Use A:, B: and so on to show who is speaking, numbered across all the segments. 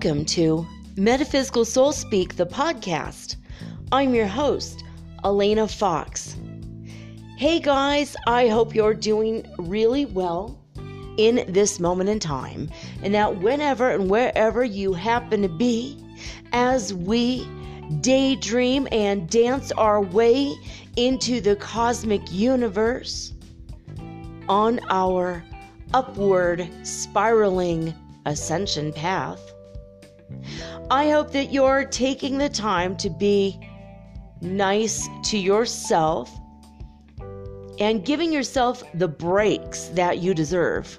A: Welcome to Metaphysical Soul Speak, the podcast. I'm your host, Elena Fox. Hey guys, I hope you're doing really well in this moment in time, and that whenever and wherever you happen to be, as we daydream and dance our way into the cosmic universe on our upward spiraling ascension path. I hope that you're taking the time to be nice to yourself and giving yourself the breaks that you deserve.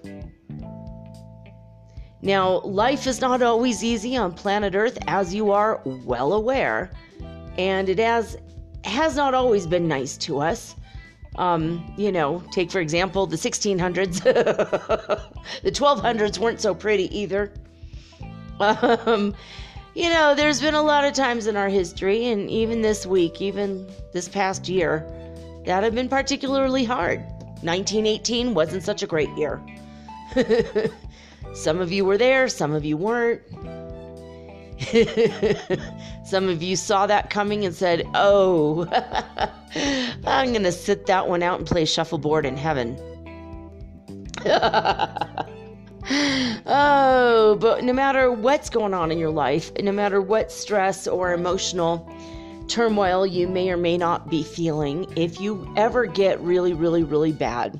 A: Now, life is not always easy on planet Earth, as you are well aware, and it has has not always been nice to us. Um, you know, take for example the 1600s. the 1200s weren't so pretty either. Um, you know, there's been a lot of times in our history, and even this week, even this past year, that have been particularly hard. 1918 wasn't such a great year. some of you were there, some of you weren't. some of you saw that coming and said, Oh, I'm going to sit that one out and play shuffleboard in heaven. Oh, but no matter what's going on in your life, no matter what stress or emotional turmoil you may or may not be feeling, if you ever get really, really, really bad,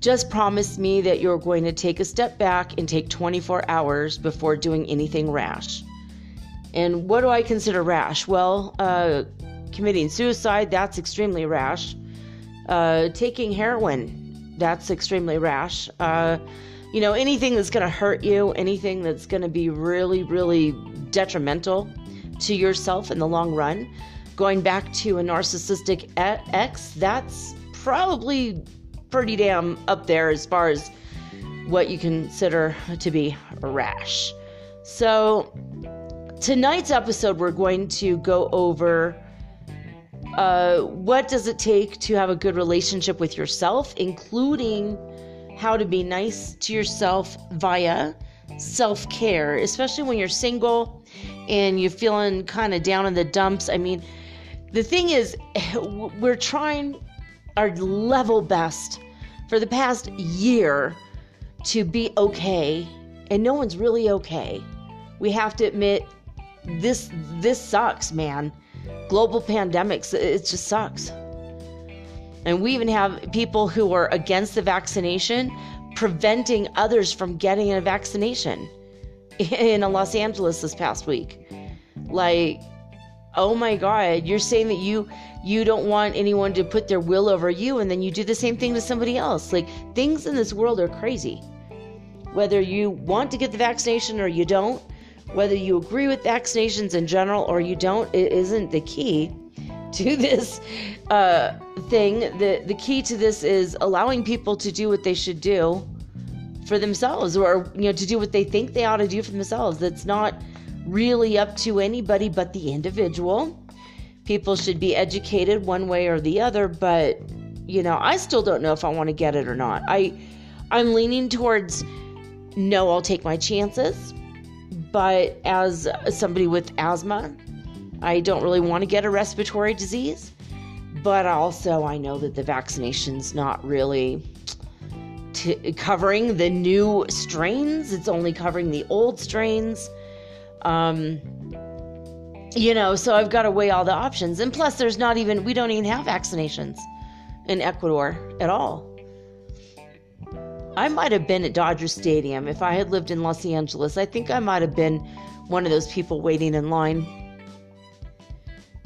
A: just promise me that you're going to take a step back and take 24 hours before doing anything rash. And what do I consider rash? Well, uh, committing suicide, that's extremely rash. Uh, taking heroin, that's extremely rash. Uh, you know, anything that's going to hurt you, anything that's going to be really, really detrimental to yourself in the long run. Going back to a narcissistic ex, that's probably pretty damn up there as far as what you consider to be rash. So, tonight's episode, we're going to go over uh, what does it take to have a good relationship with yourself, including how to be nice to yourself via self care, especially when you're single and you're feeling kind of down in the dumps. I mean, the thing is, we're trying our level best for the past year to be okay, and no one's really okay. We have to admit this this sucks, man global pandemics, it just sucks. And we even have people who are against the vaccination preventing others from getting a vaccination in Los Angeles this past week. Like, oh my God, you're saying that you you don't want anyone to put their will over you, and then you do the same thing to somebody else. Like things in this world are crazy. Whether you want to get the vaccination or you don't, whether you agree with vaccinations in general or you don't, it isn't the key to this uh, thing. The, the key to this is allowing people to do what they should do for themselves or you know to do what they think they ought to do for themselves. That's not really up to anybody but the individual. People should be educated one way or the other but you know i still don't know if i want to get it or not. I i'm leaning towards no i'll take my chances but as somebody with asthma, I don't really want to get a respiratory disease. But also, I know that the vaccination's not really t- covering the new strains, it's only covering the old strains. Um, you know, so I've got to weigh all the options. And plus, there's not even, we don't even have vaccinations in Ecuador at all. I might have been at Dodger Stadium. If I had lived in Los Angeles, I think I might have been one of those people waiting in line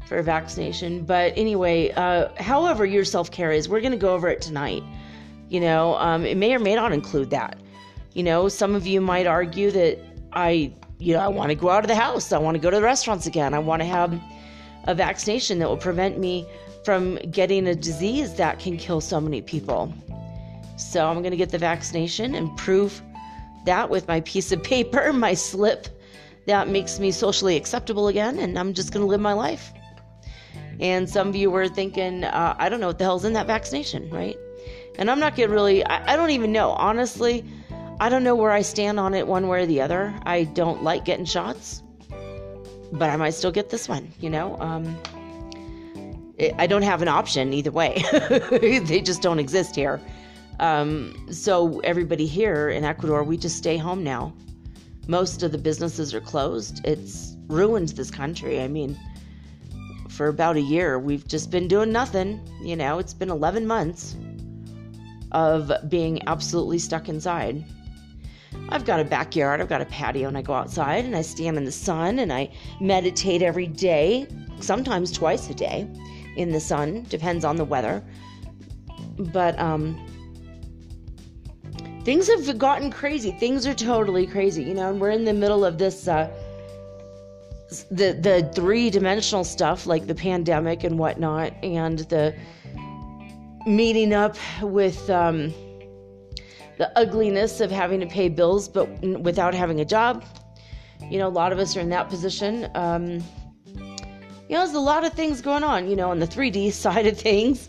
A: for a vaccination. But anyway, uh, however your self care is, we're going to go over it tonight. You know, um, it may or may not include that. You know, some of you might argue that I, you know, I want to go out of the house. I want to go to the restaurants again. I want to have a vaccination that will prevent me from getting a disease that can kill so many people. So I'm going to get the vaccination and prove that with my piece of paper, my slip that makes me socially acceptable again, and I'm just going to live my life. And some of you were thinking, uh, I don't know what the hell's in that vaccination, right? And I'm not getting really, I, I don't even know. Honestly, I don't know where I stand on it one way or the other. I don't like getting shots, but I might still get this one, you know? Um, I don't have an option either way. they just don't exist here. Um, so everybody here in Ecuador, we just stay home now. Most of the businesses are closed. It's ruined this country. I mean, for about a year, we've just been doing nothing. You know, it's been 11 months of being absolutely stuck inside. I've got a backyard, I've got a patio, and I go outside and I stand in the sun and I meditate every day, sometimes twice a day in the sun, depends on the weather. But um, things have gotten crazy. Things are totally crazy, you know, and we're in the middle of this uh, the the three dimensional stuff like the pandemic and whatnot, and the meeting up with um, the ugliness of having to pay bills but without having a job. You know, a lot of us are in that position. Um, you know, there's a lot of things going on, you know, on the 3D side of things.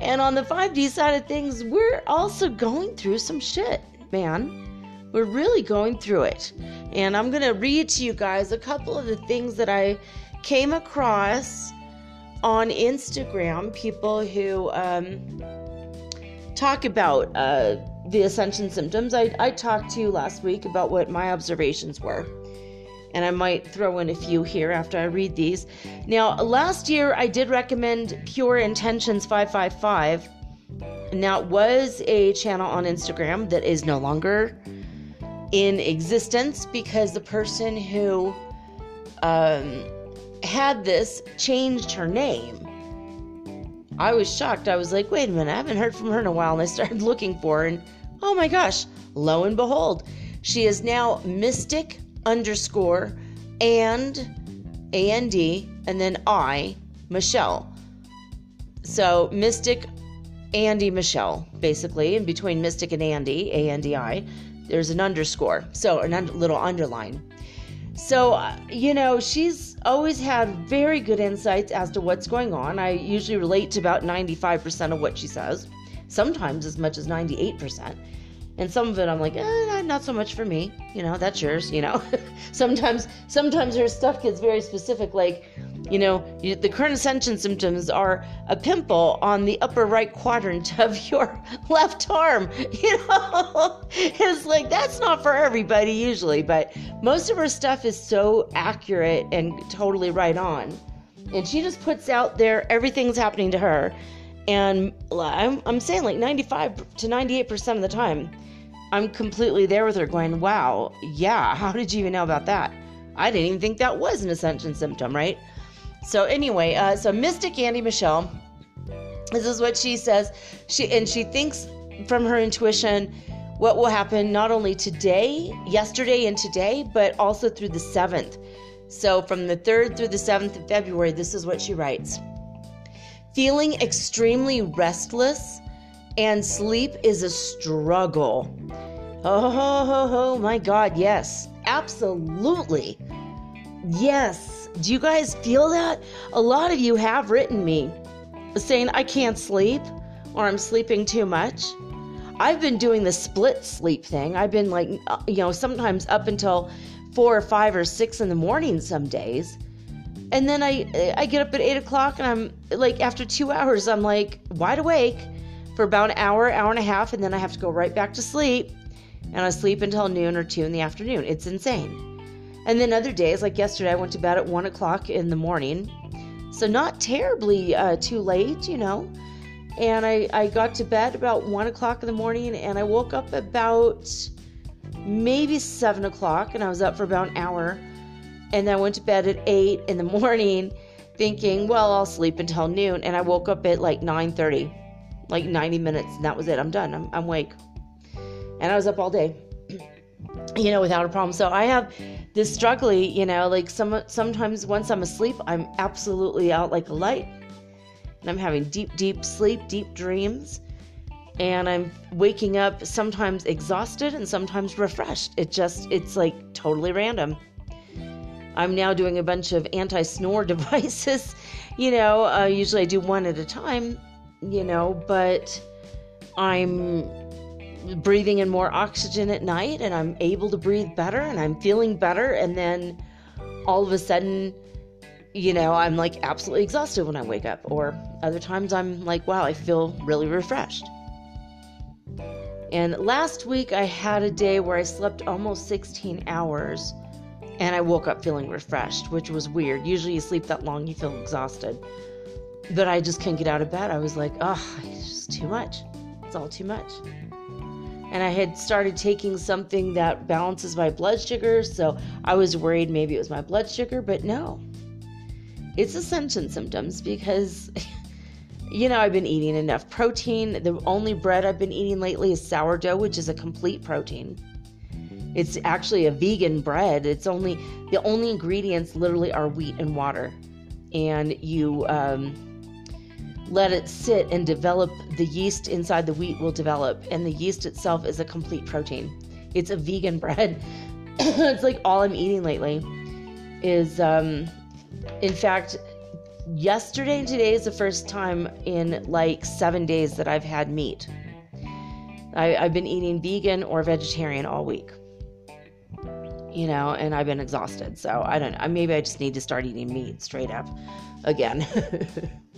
A: And on the 5D side of things, we're also going through some shit, man. We're really going through it. And I'm going to read to you guys a couple of the things that I came across on Instagram. People who um, talk about uh, the ascension symptoms. I, I talked to you last week about what my observations were and I might throw in a few here after I read these. Now, last year I did recommend Pure Intentions 555. Now, it was a channel on Instagram that is no longer in existence because the person who um, had this changed her name. I was shocked. I was like, wait a minute, I haven't heard from her in a while. And I started looking for her, and oh my gosh, lo and behold, she is now Mystic underscore and and and then I Michelle. So Mystic Andi Michelle, basically, in between Mystic and Andi, A N D I, there's an underscore, so a un- little underline. So, uh, you know, she's always had very good insights as to what's going on. I usually relate to about 95% of what she says, sometimes as much as 98%. And some of it I'm like, eh, not so much for me. You know, that's yours, you know. sometimes sometimes her stuff gets very specific like, you know, you, the current ascension symptoms are a pimple on the upper right quadrant of your left arm. You know, it's like that's not for everybody usually, but most of her stuff is so accurate and totally right on. And she just puts out there everything's happening to her. And I'm, I'm saying like 95 to 98% of the time, I'm completely there with her going, wow, yeah, how did you even know about that? I didn't even think that was an ascension symptom, right? So anyway, uh, so Mystic Andi Michelle, this is what she says. She and she thinks from her intuition what will happen not only today, yesterday, and today, but also through the seventh. So from the third through the seventh of February, this is what she writes. Feeling extremely restless and sleep is a struggle. Oh, my God, yes, absolutely. Yes. Do you guys feel that? A lot of you have written me saying, I can't sleep or I'm sleeping too much. I've been doing the split sleep thing. I've been like, uh, you know, sometimes up until four or five or six in the morning some days. And then I I get up at eight o'clock and I'm like after two hours I'm like wide awake for about an hour, hour and a half, and then I have to go right back to sleep. And I sleep until noon or two in the afternoon. It's insane. And then other days, like yesterday, I went to bed at one o'clock in the morning. So not terribly uh, too late, you know. And I, I got to bed about one o'clock in the morning and I woke up about maybe seven o'clock and I was up for about an hour. And then I went to bed at eight in the morning thinking, well, I'll sleep until noon. And I woke up at like 9:30, like 90 minutes, and that was it. I'm done. I'm, I'm awake. And I was up all day, you know, without a problem. So I have this struggling, you know, like some sometimes once I'm asleep, I'm absolutely out like a light. And I'm having deep, deep sleep, deep dreams. And I'm waking up sometimes exhausted and sometimes refreshed. It just, it's like totally random. I'm now doing a bunch of anti snore devices. You know, uh, usually I do one at a time, you know, but I'm breathing in more oxygen at night and I'm able to breathe better and I'm feeling better. And then all of a sudden, you know, I'm like absolutely exhausted when I wake up. Or other times I'm like, wow, I feel really refreshed. And last week I had a day where I slept almost 16 hours and I woke up feeling refreshed, which was weird. Usually you sleep that long, you feel exhausted. But I just can't get out of bed. I was like, oh, it's just too much. It's all too much. And I had started taking something that balances my blood sugar, so I was worried maybe it was my blood sugar, but no. It's ascension symptoms because, you know, I've been eating enough protein. The only bread I've been eating lately is sourdough, which is a complete protein. It's actually a vegan bread. It's only the only ingredients literally are wheat and water, and you um, let it sit and develop. The yeast inside the wheat will develop, and the yeast itself is a complete protein. It's a vegan bread. it's like all I'm eating lately. Is um, in fact, yesterday and today is the first time in like seven days that I've had meat. I, I've been eating vegan or vegetarian all week you know, and I've been exhausted. So I don't know. Maybe I just need to start eating meat straight up again.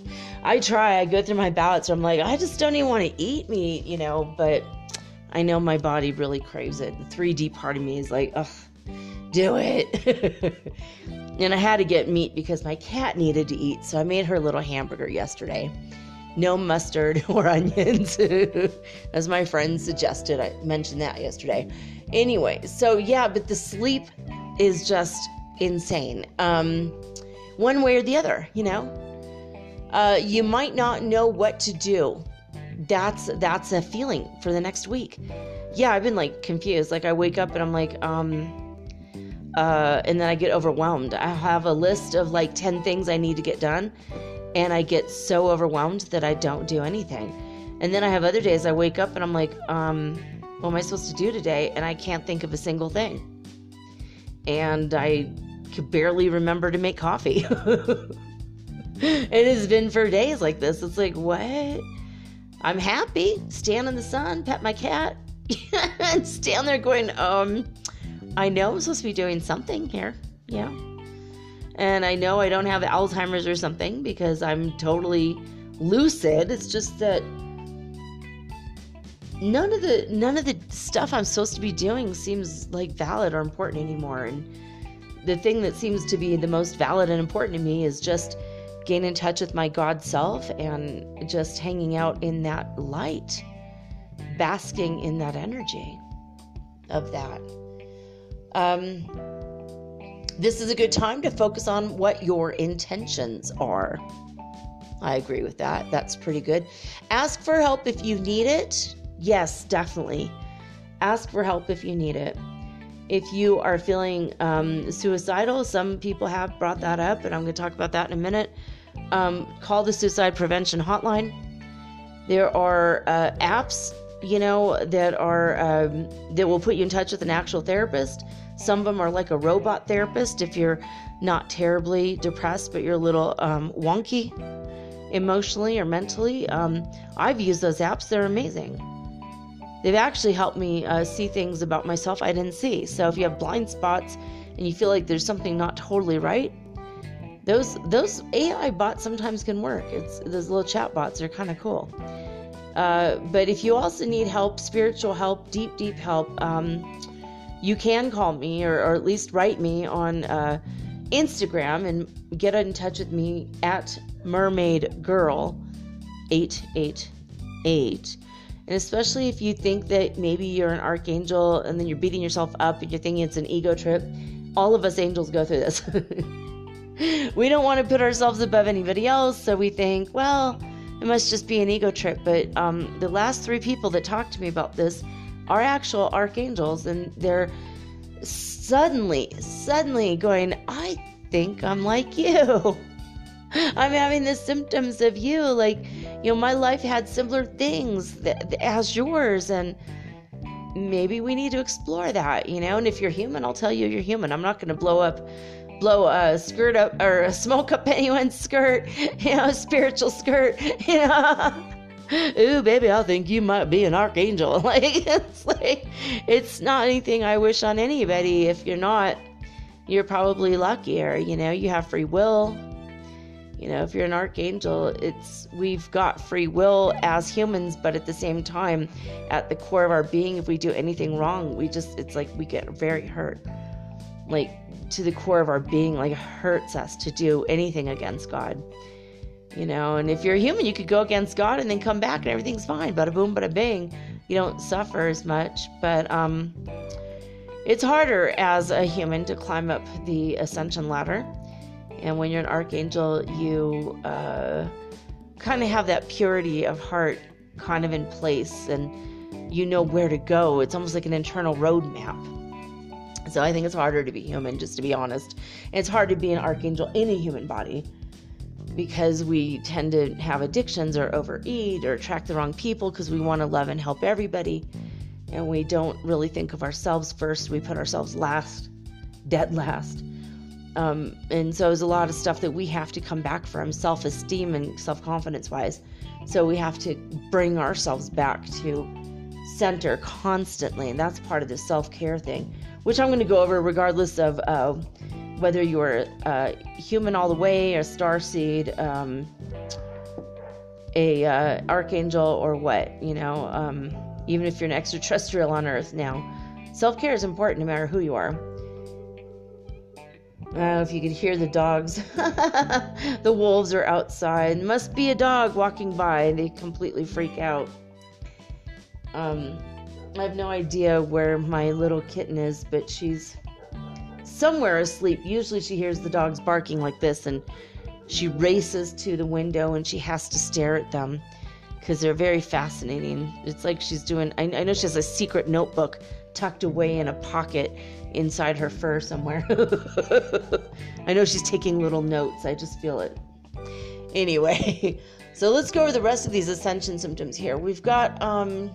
A: I try, I go through my where I'm like, I just don't even want to eat meat, you know, but I know my body really craves it. The 3D part of me is like, ugh, do it. and I had to get meat because my cat needed to eat. So I made her a little hamburger yesterday. No mustard or onions, as my friend suggested. I mentioned that yesterday. Anyway, so yeah, but the sleep is just insane. Um, one way or the other, you know. Uh, you might not know what to do. That's that's a feeling for the next week. Yeah, I've been like confused. Like I wake up and I'm like, um, uh, and then I get overwhelmed. I have a list of like ten things I need to get done, and I get so overwhelmed that I don't do anything. And then I have other days I wake up and I'm like, um, what am I supposed to do today? And I can't think of a single thing. And I could barely remember to make coffee. it has been for days like this. It's like, what? I'm happy, stand in the sun, pet my cat, and stand there going, um, I know I'm supposed to be doing something here. Yeah. And I know I don't have Alzheimer's or something because I'm totally lucid. It's just that none of the none of the stuff I'm supposed to be doing seems like valid or important anymore. And the thing that seems to be the most valid and important to me is just getting in touch with my God self and just hanging out in that light, basking in that energy of that. Um, this is a good time to focus on what your intentions are. I agree with that. That's pretty good. Ask for help if you need it yes, definitely. Ask for help if you need it. If you are feeling um, suicidal, some people have brought that up, and I'm going to talk about that in a minute. Um, call the suicide prevention hotline. There are uh, apps, you know, that are um, that will put you in touch with an actual therapist. Some of them are like a robot therapist if you're not terribly depressed, but you're a little um, wonky emotionally or mentally. Um, I've used those apps; they're amazing they've actually helped me uh, see things about myself I didn't see. So if you have blind spots and you feel like there's something not totally right, those those AI bots sometimes can work. It's those little chat bots are kind of cool. Uh, but if you also need help, spiritual help, deep deep help, um, you can call me or, or, at least write me on uh, Instagram and get in touch with me at Mermaid Girl 888. And especially if you think that maybe you're an archangel and then you're beating yourself up and you're thinking it's an ego trip, all of us angels go through this. we don't want to put ourselves above anybody else, so we think, well, it must just be an ego trip. But um, the last three people that talked to me about this are actual archangels, and they're suddenly, suddenly going, I think I'm like you. I'm having the symptoms of you. Like, you know, my life had similar things as yours, and maybe we need to explore that, you know. And if you're human, I'll tell you you're human. I'm not going to blow up, blow a skirt up or a smoke up anyone's skirt, you know, a spiritual skirt, you know. Ooh, baby, I think you might be an archangel. Like, it's like, it's not anything I wish on anybody. If you're not, you're probably luckier. You know, you have free will you know, if you're an archangel, it's we've got free will as humans, but at the same time, at the core of our being, if we do anything wrong, we just it's like we get very hurt. Like to the core of our being, like hurts us to do anything against God. You know, and if you're a human, you could go against God and then come back and everything's fine. Bada boom, bada bing. You don't suffer as much. But um it's harder as a human to climb up the ascension ladder and when you're an archangel, you uh, kind of have that purity of heart kind of in place and you know where to go. It's almost like an internal roadmap. So I think it's harder to be human, just to be honest. It's hard to be an archangel in a human body because we tend to have addictions or overeat or attract the wrong people because we want to love and help everybody. And we don't really think of ourselves first. We put ourselves last, dead last. Um, and so there's a lot of stuff that we have to come back from self esteem and self confidence wise. So we have to bring ourselves back to center constantly. And that's part of the self care thing, which I'm going to go over regardless of uh, whether you're uh, human all the way, a star seed, um, a uh, archangel, or what, you know, um, even if you're an extraterrestrial on Earth now. Self care is important no matter who you are. Oh, if you could hear the dogs. the wolves are outside. Must be a dog walking by. They completely freak out. Um, I have no idea where my little kitten is, but she's somewhere asleep. Usually she hears the dogs barking like this and she races to the window and she has to stare at them because they're very fascinating. It's like she's doing, I, I know she has a secret notebook tucked away in a pocket inside her fur somewhere. I know she's taking little notes. I just feel it. Anyway, so let's go over the rest of these ascension symptoms here. We've got um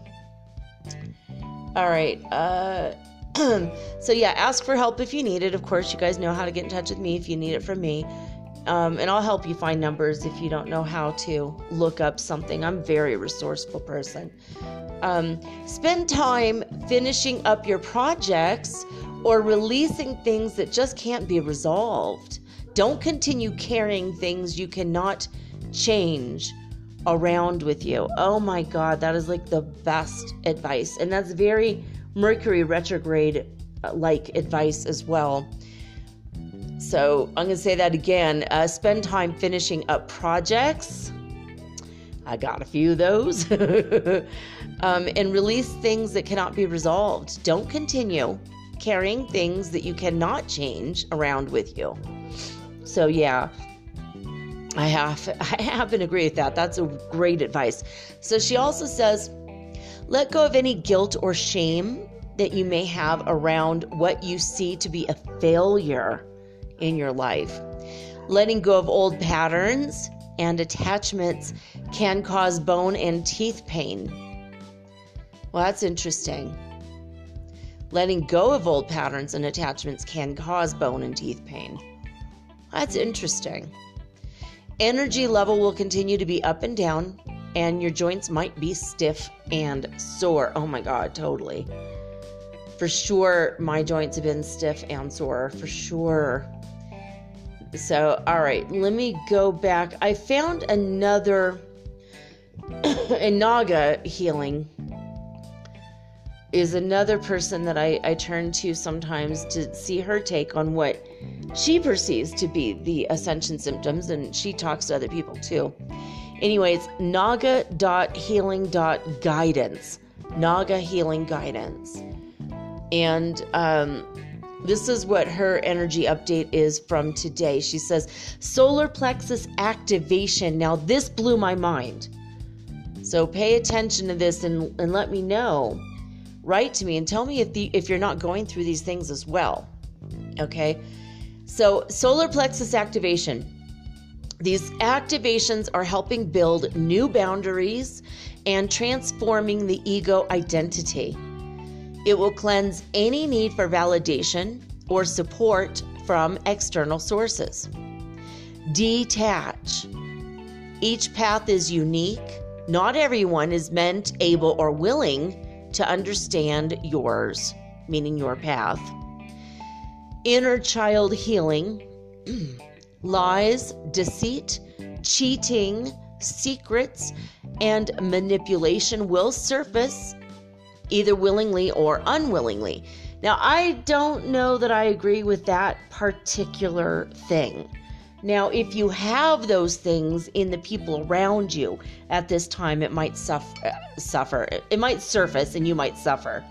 A: all right, uh so yeah, ask for help if you need it. Of course, you guys know how to get in touch with me if you need it from me. Um, and I'll help you find numbers if you don't know how to look up something. I'm a very resourceful person. Um, spend time finishing up your projects or releasing things that just can't be resolved. Don't continue carrying things you cannot change around with you. Oh my God, that is like the best advice. And that's very Mercury retrograde uh, like advice as well. So I'm going to say that again. Uh, spend time finishing up projects. I got a few of those. um, and release things that cannot be resolved. Don't continue carrying things that you cannot change around with you. So yeah, I have I have and agree with that. That's a great advice. So she also says, let go of any guilt or shame that you may have around what you see to be a failure in your life. Letting go of old patterns and attachments can cause bone and teeth pain. Well, that's interesting. Letting go of old patterns and attachments can cause bone and teeth pain. That's interesting. Energy level will continue to be up and down, and your joints might be stiff and sore. Oh my God, totally. For sure, my joints have been stiff and sore, for sure. So, all right, let me go back. I found another Naga healing is another person that I, I turn to sometimes to see her take on what she perceives to be the ascension symptoms, and she talks to other people too. Anyways, naga.healing.guidance. Naga Healing Guidance. And um, this is what her energy update is from today. She says, solar plexus activation. Now, this blew my mind. So pay attention to this and, and let me know. Write to me and tell me if, the, if you're not going through these things as well. Okay? So, solar plexus activation. These activations are helping build new boundaries and transforming the ego identity. It will cleanse any need for validation or support from external sources. Detach. Each path is unique. Not everyone is meant, able, or willing to understand yours, meaning your path. Inner child healing. lies, deceit, cheating, secrets, and manipulation will surface either willingly or unwillingly. Now, I don't know that I agree with that particular thing. Now, if you have those things in the people around you at this time, it might suffer. suffer. It might surface and you might suffer.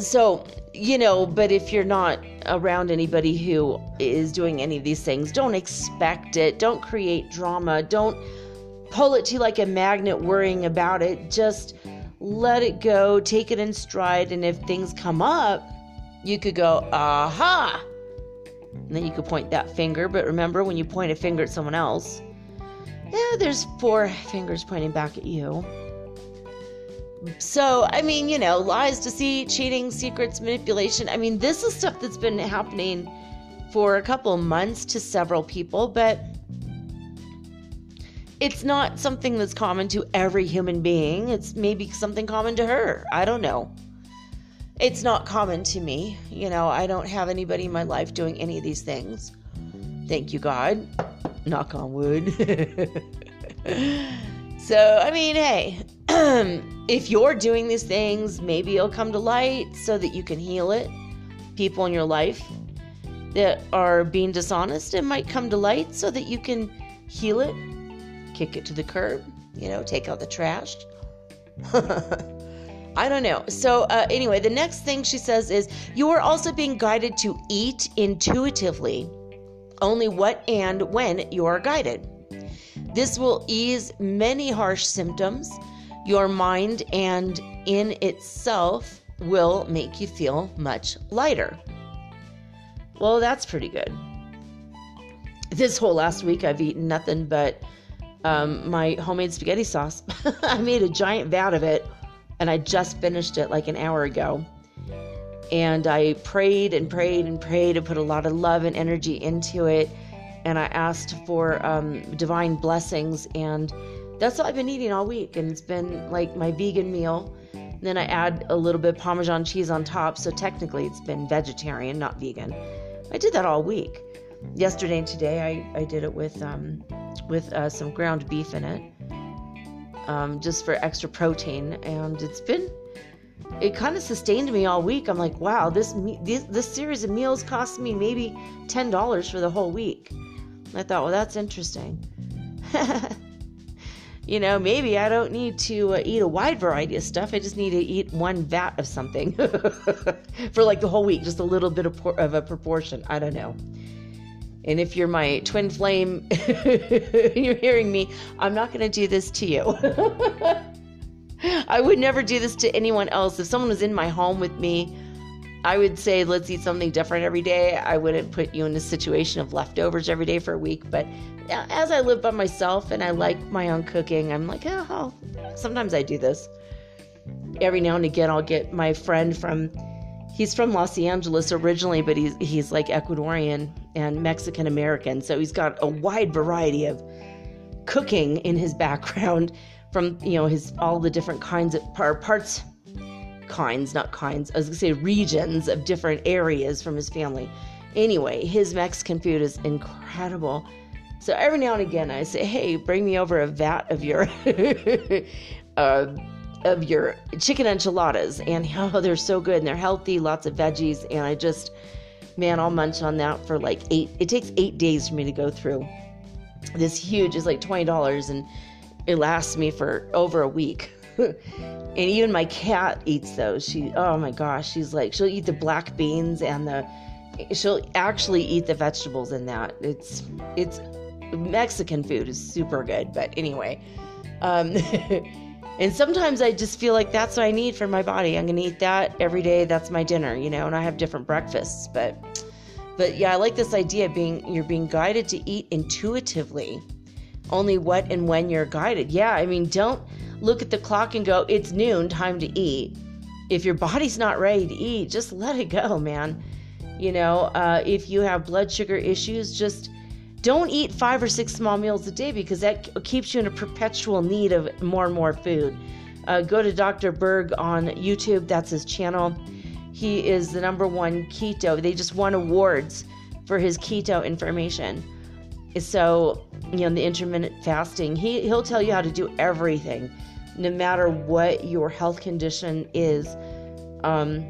A: So, you know, but if you're not around anybody who is doing any of these things, don't expect it. Don't create drama. Don't pull it to like a magnet worrying about it. Just let it go, take it in stride. And if things come up, you could go, aha. And then you could point that finger. But remember, when you point a finger at someone else, yeah, there's four fingers pointing back at you. So, I mean, you know, lies, deceit, cheating, secrets, manipulation. I mean, this is stuff that's been happening for a couple months to several people, but it's not something that's common to every human being. It's maybe something common to her. I don't know. It's not common to me. You know, I don't have anybody in my life doing any of these things. Thank you, God. Knock on wood. so, I mean, hey. If you're doing these things, maybe it'll come to light so that you can heal it. People in your life that are being dishonest, it might come to light so that you can heal it, kick it to the curb, you know, take out the trash. I don't know. So, uh, anyway, the next thing she says is you are also being guided to eat intuitively, only what and when you are guided. This will ease many harsh symptoms your mind and in itself will make you feel much lighter. Well, that's pretty good. This whole last week, I've eaten nothing but um, my homemade spaghetti sauce. I made a giant vat of it and I just finished it like an hour ago. And I prayed and prayed and prayed and put a lot of love and energy into it. And I asked for um, divine blessings and that's what I've been eating all week, and it's been like my vegan meal. And then I add a little bit Parmesan cheese on top, so technically it's been vegetarian, not vegan. I did that all week. Yesterday and today, I, I did it with um, with uh, some ground beef in it, um, just for extra protein, and it's been it kind of sustained me all week. I'm like, wow, this this, this series of meals cost me maybe ten dollars for the whole week. I thought, well, that's interesting. you know, maybe I don't need to uh, eat a wide variety of stuff. I just need to eat one vat of something for like the whole week, just a little bit of, por- of a proportion. I don't know. And if you're my twin flame, you're hearing me, I'm not going to do this to you. I would never do this to anyone else. If someone was in my home with me, I would say, let's eat something different every day. I wouldn't put you in a situation of leftovers every day for a week. But uh, as I live by myself and I like my own cooking, I'm like, oh, sometimes I do this. Every now and again, I'll get my friend from, he's from Los Angeles originally, but he's, he's like Ecuadorian and Mexican American. So he's got a wide variety of cooking in his background from, you know, his, all the different kinds of parts kinds, not kinds, I was gonna say regions of different areas from his family. Anyway, his Mexican food is incredible. So every now and again, I say, "Hey, bring me over a vat of your uh, of your chicken enchiladas," and oh, they're so good and they're healthy, lots of veggies, and I just, man, I'll munch on that for like eight. It takes eight days for me to go through. this huge is like $20 and it lasts me for over a week. and even my cat eats those. She, oh my gosh, she's like, she'll eat the black beans and the, she'll actually eat the vegetables in that. It's, it's, Mexican food is super good. But anyway, um, and sometimes I just feel like that's what I need for my body. I'm gonna eat that every day. That's my dinner, you know. And I have different breakfasts, but but yeah, I like this idea of being you're being guided to eat intuitively. Only what and when you're guided. Yeah, I mean, don't look at the clock and go, "It's noon, time to eat." If your body's not ready to eat, just let it go, man. You know, uh, if you have blood sugar issues, just don't eat five or six small meals a day because that keeps you in a perpetual need of more and more food. Uh, go to Dr. Berg on YouTube, that's his channel. He is the number one keto. They just won awards for his keto information. So, you know, the intermittent fasting, he, he'll tell you how to do everything, no matter what your health condition is. Um,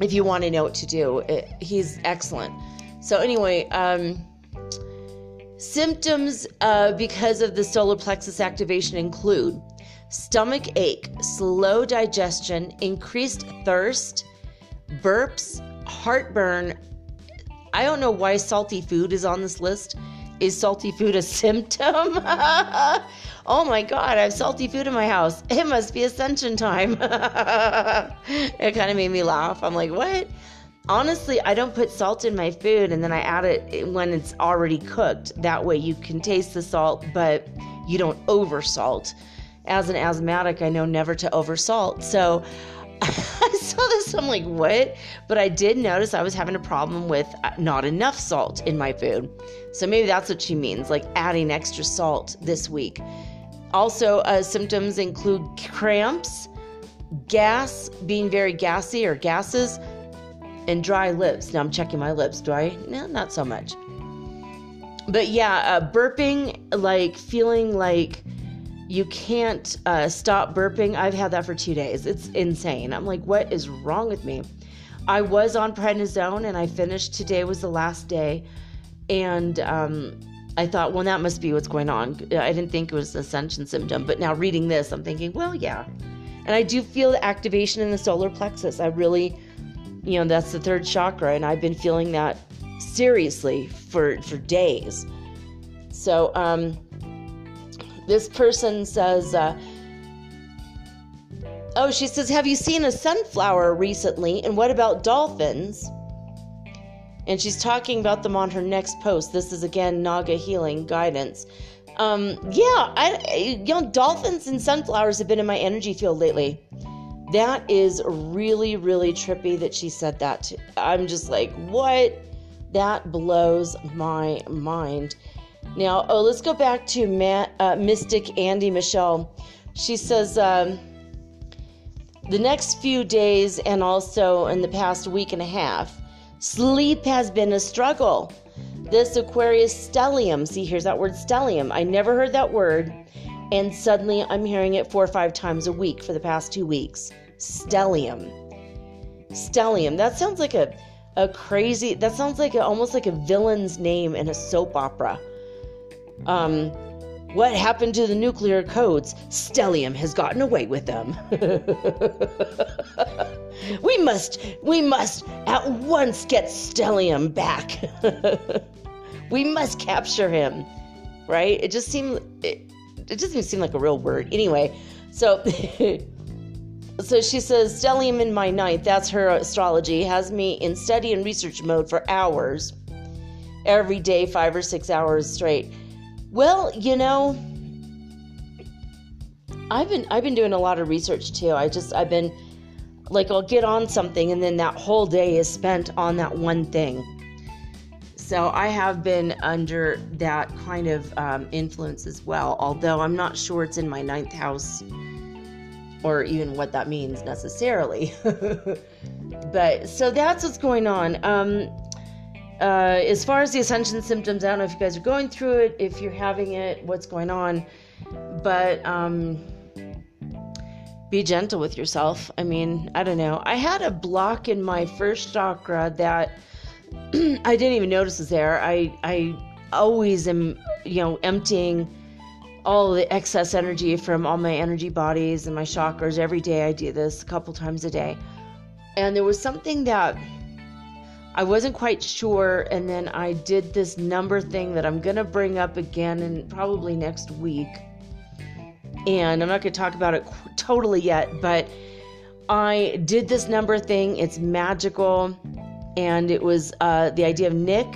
A: if you want to know what to do, it, he's excellent. So, anyway, um, Symptoms uh, because of the solar plexus activation include stomach ache, slow digestion, increased thirst, burps, heartburn. I don't know why salty food is on this list. Is salty food a symptom? oh my god, I have salty food in my house. It must be ascension time. it kind of made me laugh. I'm like, what? honestly, I don't put salt in my food and then I add it when it's already cooked. That way you can taste the salt, but you don't over salt. As an asthmatic, I know never to over salt. So I saw this, I'm like, what? But I did notice I was having a problem with uh, not enough salt in my food. So maybe that's what she means, like adding extra salt this week. Also, uh, symptoms include cramps, gas, being very gassy or gases, and dry lips. Now I'm checking my lips. Do I? No, not so much. But yeah, uh, burping, like feeling like you can't uh, stop burping. I've had that for two days. It's insane. I'm like, what is wrong with me? I was on prednisone and I finished. Today was the last day. And um, I thought, well, that must be what's going on. I didn't think it was ascension symptom. But now reading this, I'm thinking, well, yeah. And I do feel the activation in the solar plexus. I really you know that's the third chakra and i've been feeling that seriously for for days so um this person says uh oh she says have you seen a sunflower recently and what about dolphins and she's talking about them on her next post this is again naga healing guidance um yeah i you know dolphins and sunflowers have been in my energy field lately that is really, really trippy that she said that. To, I'm just like, what? That blows my mind. Now, oh, let's go back to uh, Mystic Andi Michelle. She says, um, the next few days and also in the past week and a half, sleep has been a struggle. This Aquarius stellium, see, here's that word stellium. I never heard that word, and suddenly I'm hearing it four or five times a week for the past two weeks. Stellium. Stellium. That sounds like a a crazy. That sounds like a, almost like a villain's name in a soap opera. Um, what happened to the nuclear codes? Stellium has gotten away with them. we must, we must at once get Stellium back. we must capture him. Right? It just seemed, it, it doesn't seem like a real word. Anyway, so So she says, Stellium in my ninth, that's her astrology, has me in study and research mode for hours. Every day, five or six hours straight. Well, you know, I've been I've been doing a lot of research too. I just I've been like I'll get on something and then that whole day is spent on that one thing. So I have been under that kind of um, influence as well. Although I'm not sure it's in my ninth house or even what that means necessarily. but so that's what's going on. Um, uh, as far as the ascension symptoms, I don't know if you guys are going through it, if you're having it, what's going on. But um, be gentle with yourself. I mean, I don't know. I had a block in my first chakra that I didn't even notice was there. I I always am, you know, emptying all the excess energy from all my energy bodies and my chakras every day. I do this a couple times a day. And there was something that I wasn't quite sure. And then I did this number thing that I'm going to bring up again and probably next week. And I'm not going to talk about it totally yet, but I did this number thing. It's magical. And it was uh, the idea of Nick.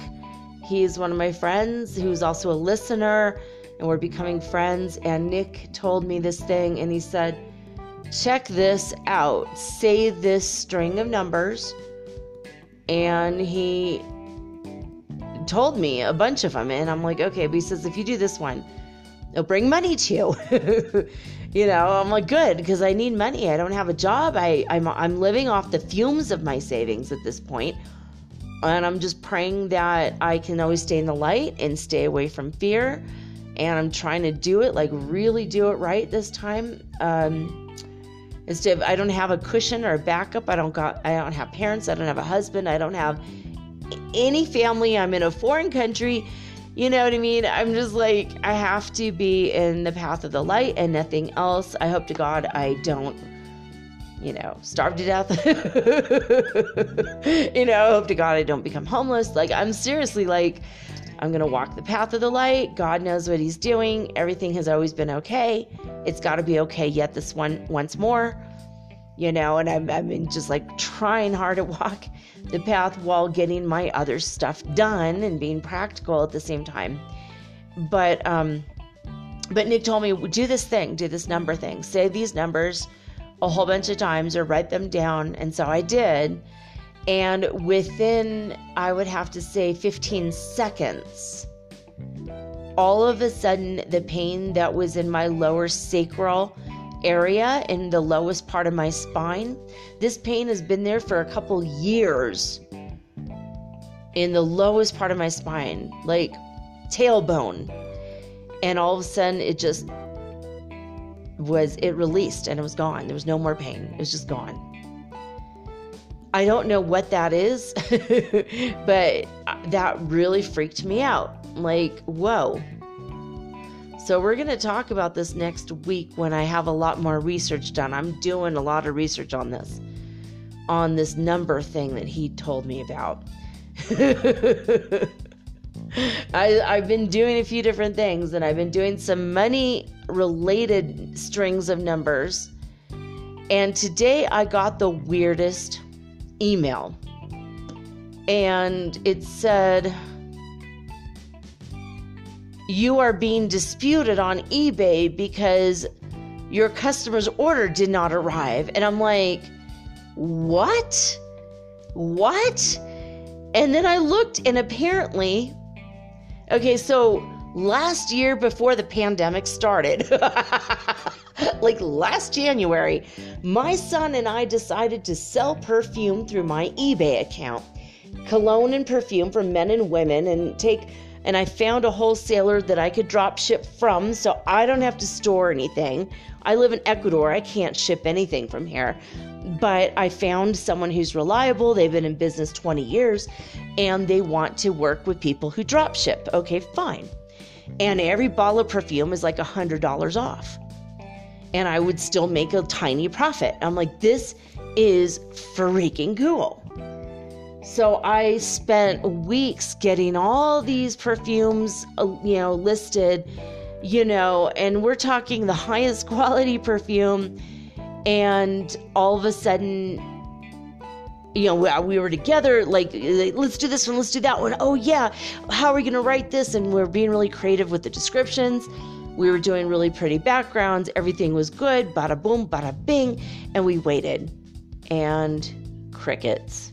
A: He's one of my friends who's also a listener, and we're becoming friends. And Nick told me this thing, and he said, Check this out. Say this string of numbers and he told me a bunch of them and i'm like okay but he says if you do this one it'll bring money to you. You know i'm like good because i need money. I don't have a job. I, I'm, I'm living off the fumes of my savings at this point and i'm just praying that i can always stay in the light and stay away from fear and i'm trying to do it like really do it right this time um, Instead of I don't have a cushion or a backup. I don't got I don't have parents. I don't have a husband. I don't have any family. I'm in a foreign country. You know what I mean? I'm just like I have to be in the path of the light and nothing else. I hope to God I don't you know, starve to death. you know, I hope to God I don't become homeless. Like I'm seriously like I'm going to walk the path of the light. God knows what he's doing. Everything has always been okay. It's got to be okay yet this one once more. You know, and I'm, I'm just like trying hard to walk the path while getting my other stuff done and being practical at the same time. But, um, but Nick told me, do this thing, do this number thing, say these numbers a whole bunch of times or write them down. And so I did. And within, I would have to say, 15 seconds, all of a sudden, the pain that was in my lower sacral area, in the lowest part of my spine, this pain has been there for a couple years in the lowest part of my spine, like tailbone. And all of a sudden, it just was, it released and it was gone. There was no more pain. It was just gone. I don't know what that is, but uh, that really freaked me out. Like, whoa. So, we're going to talk about this next week when I have a lot more research done. I'm doing a lot of research on this, on this number thing that he told me about. I, I've been doing a few different things and I've been doing some money related strings of numbers. And today I got the weirdest email. And it said, You are being disputed on eBay because your customer's order did not arrive. And I'm like, What? What? And then I looked, and apparently, okay, so last year before the pandemic started, like last January, my son and I decided to sell perfume through my eBay account. Cologne and perfume for men and women and take and I found a wholesaler that I could drop ship from so I don't have to store anything. I live in Ecuador. I can't ship anything from here. But I found someone who's reliable. They've been in business 20 years and they want to work with people who drop ship. Okay, fine. And every bottle of perfume is like a $100 off and I would still make a tiny profit. I'm like, this is freaking cool. So I spent weeks getting all these perfumes, uh, you know, listed, you know, and we're talking the highest quality perfume. And all of a sudden, you know, we were together, like, let's do this one, let's do that one. Oh, yeah, how are we going to write this? And we're being really creative with the descriptions. We were doing really pretty backgrounds. Everything was good. Bada boom, bada bing. And we waited. And crickets.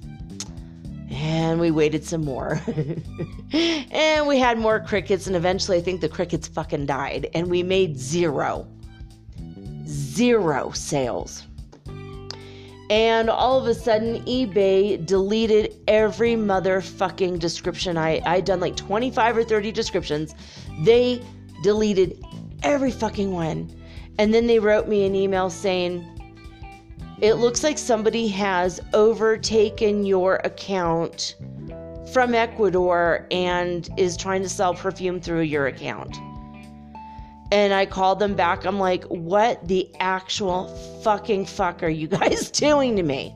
A: And we waited some more. and we had more crickets. And eventually, I think the crickets fucking died. And we made zero. Zero sales. And all of a sudden, eBay deleted every motherfucking description. I, I'd done like 25 or 30 descriptions. They deleted every fucking one. And then they wrote me an email saying, It looks like somebody has overtaken your account from Ecuador and is trying to sell perfume through your account. And I called them back. I'm like, what the actual fucking fuck are you guys doing to me?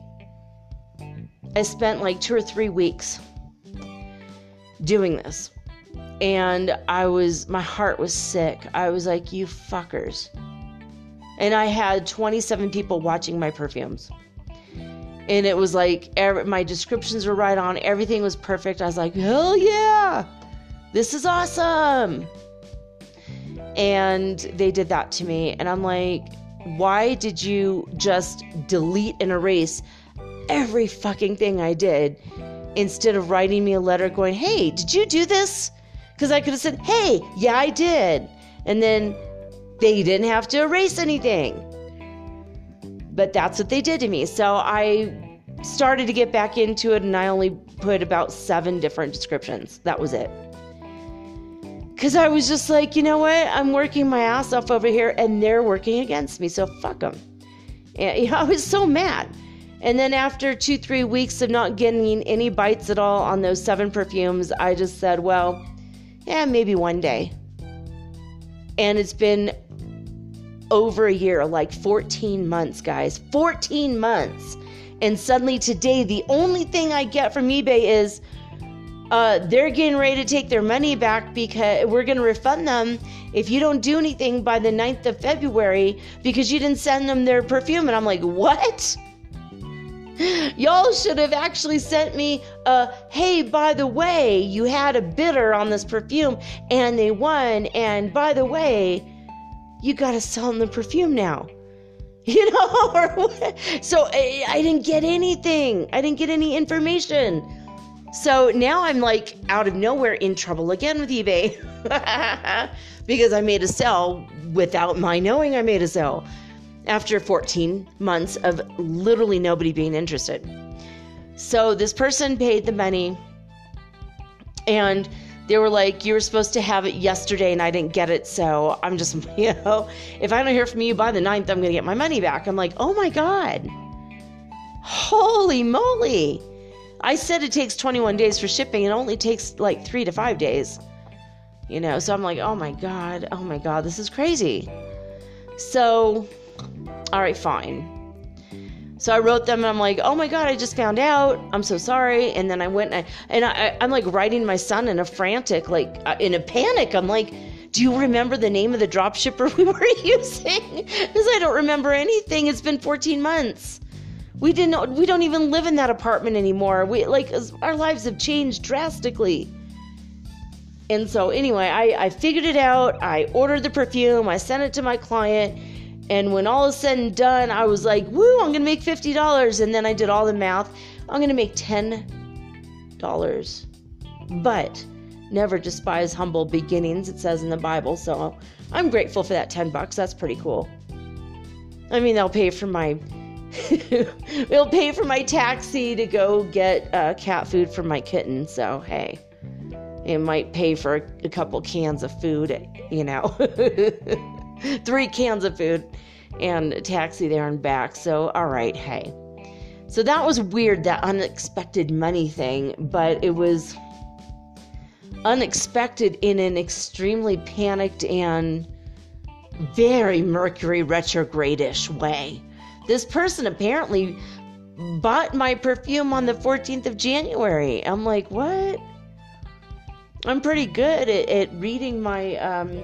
A: I spent like two or three weeks doing this. And I was, my heart was sick. I was like, you fuckers. And I had 27 people watching my perfumes. And it was like, every, my descriptions were right on. Everything was perfect. I was like, hell yeah, this is awesome. And they did that to me. And I'm like, why did you just delete and erase every fucking thing I did instead of writing me a letter going, hey, did you do this? Because I could have said, hey, yeah, I did. And then they didn't have to erase anything. But that's what they did to me. So I started to get back into it and I only put about seven different descriptions. That was it. Because I was just like, you know what? I'm working my ass off over here and they're working against me. So fuck them. And, you know, I was so mad. And then after two, three weeks of not getting any bites at all on those seven perfumes, I just said, well, yeah, maybe one day. And it's been over a year, like 14 months, guys. 14 months. And suddenly today, the only thing I get from eBay is uh, they're getting ready to take their money back because we're going to refund them if you don't do anything by the 9th of February because you didn't send them their perfume. And I'm like, what? Y'all should have actually sent me a hey, by the way, you had a bidder on this perfume and they won. And by the way, you got to sell them the perfume now. You know, so I, I didn't get anything. I didn't get any information. So now I'm like out of nowhere in trouble again with eBay because I made a sale without my knowing I made a sale after 14 months of literally nobody being interested. So this person paid the money and they were like, You were supposed to have it yesterday and I didn't get it. So I'm just, you know, if I don't hear from you by the 9th, I'm going to get my money back. I'm like, Oh my God. Holy moly. I said it takes 21 days for shipping. It only takes like three to five days. You know, so I'm like, Oh my God. Oh my God. This is crazy. So all right, fine. So I wrote them and I'm like, oh my God, I just found out. I'm so sorry. And then I went and, I, and I, I'm like writing my son in a frantic, like uh, in a panic. I'm like, do you remember the name of the drop shipper we were using? Because I don't remember anything. It's been 14 months. We didn't. We don't even live in that apartment anymore. We like our lives have changed drastically. And so anyway, I, I figured it out. I ordered the perfume. I sent it to my client and when all is said and done, I was like, woo, I'm to make $50. And then I did all the math. I'm to make $10. But never despise humble beginnings, it says in the Bible. So I'm grateful for that 10 bucks. That's pretty cool. I mean, they'll pay for my. they'll pay for my taxi to go get uh, cat food for my kitten. So, hey, it might pay for a couple cans of food, you know. three cans of food and a taxi there and back. So, all right, hey. So that was weird, that unexpected money thing, but it was unexpected in an extremely panicked and very Mercury retrograde-ish way. This person apparently bought my perfume on the 14th of January. I'm like, what? I'm pretty good at, at reading my um,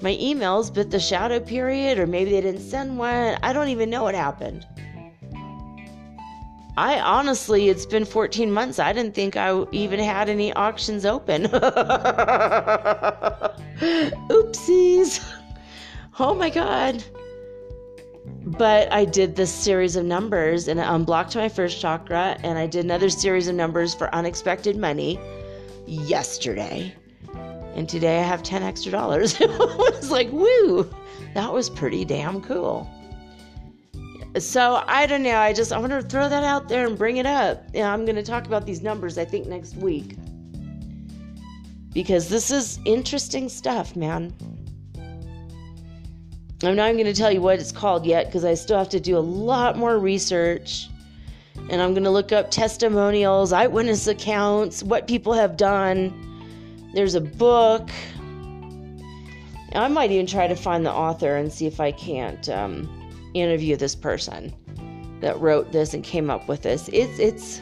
A: my emails, but the shadow period, or maybe they didn't send one. I don't even know what happened. I honestly, it's been 14 months. I didn't think I even had any auctions open. Oopsies. Oh my God. But I did this series of numbers and it unblocked my first chakra, and I did another series of numbers for unexpected money yesterday and today I have 10 extra dollars. it was like, woo, that was pretty damn cool. So I don't know. I just I want to throw that out there and bring it up. Yeah, I'm going to talk about these numbers. I think next week because this is interesting stuff, man. I'm not even going to tell you what it's called yet because I still have to do a lot more research and I'm going to look up testimonials, eyewitness accounts, what people have done. There's a book. I might even try to find the author and see if I can't um, interview this person that wrote this and came up with this. It's it's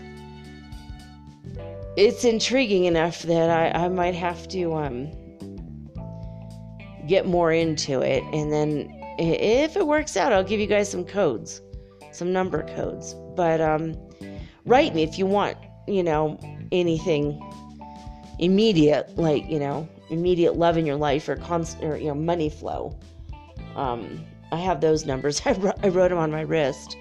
A: it's intriguing enough that I, I might have to um, get more into it, and then if it works out, I'll give you guys some codes, some number codes. But um, write me if you want, you know, anything immediate, like you know, immediate love in your life or constant, or you know, money flow. Um, I have those numbers. I, wrote, I wrote them on my wrist.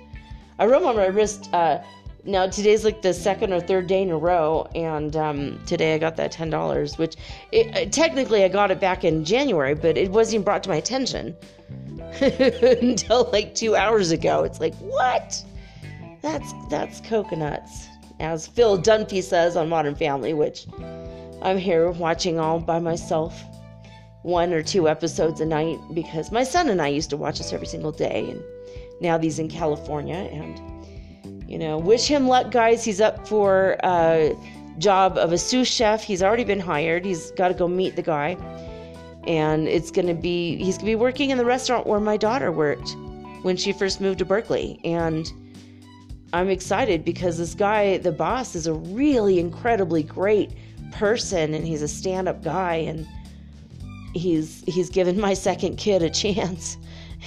A: I wrote them on my wrist. Uh, now today's like the second or third day in a row, and um, today I got that ten dollars, which it, technically I got it back in January, but it wasn't even brought to my attention until like two hours ago. It's like what? That's that's coconuts, as Phil Dunphy says on Modern Family, which I'm here watching all by myself, one or two episodes a night because my son and I used to watch this every single day, and now he's in California and you know, wish him luck, guys. He's up for a job of a sous chef. He's already been hired. He's got to go meet the guy, and it's gonna be he's gonna be working in the restaurant where my daughter worked when she first moved to Berkeley, and I'm excited because this guy, the boss, is a really incredibly great person, and he's a stand-up guy, and he's he's given my second kid a chance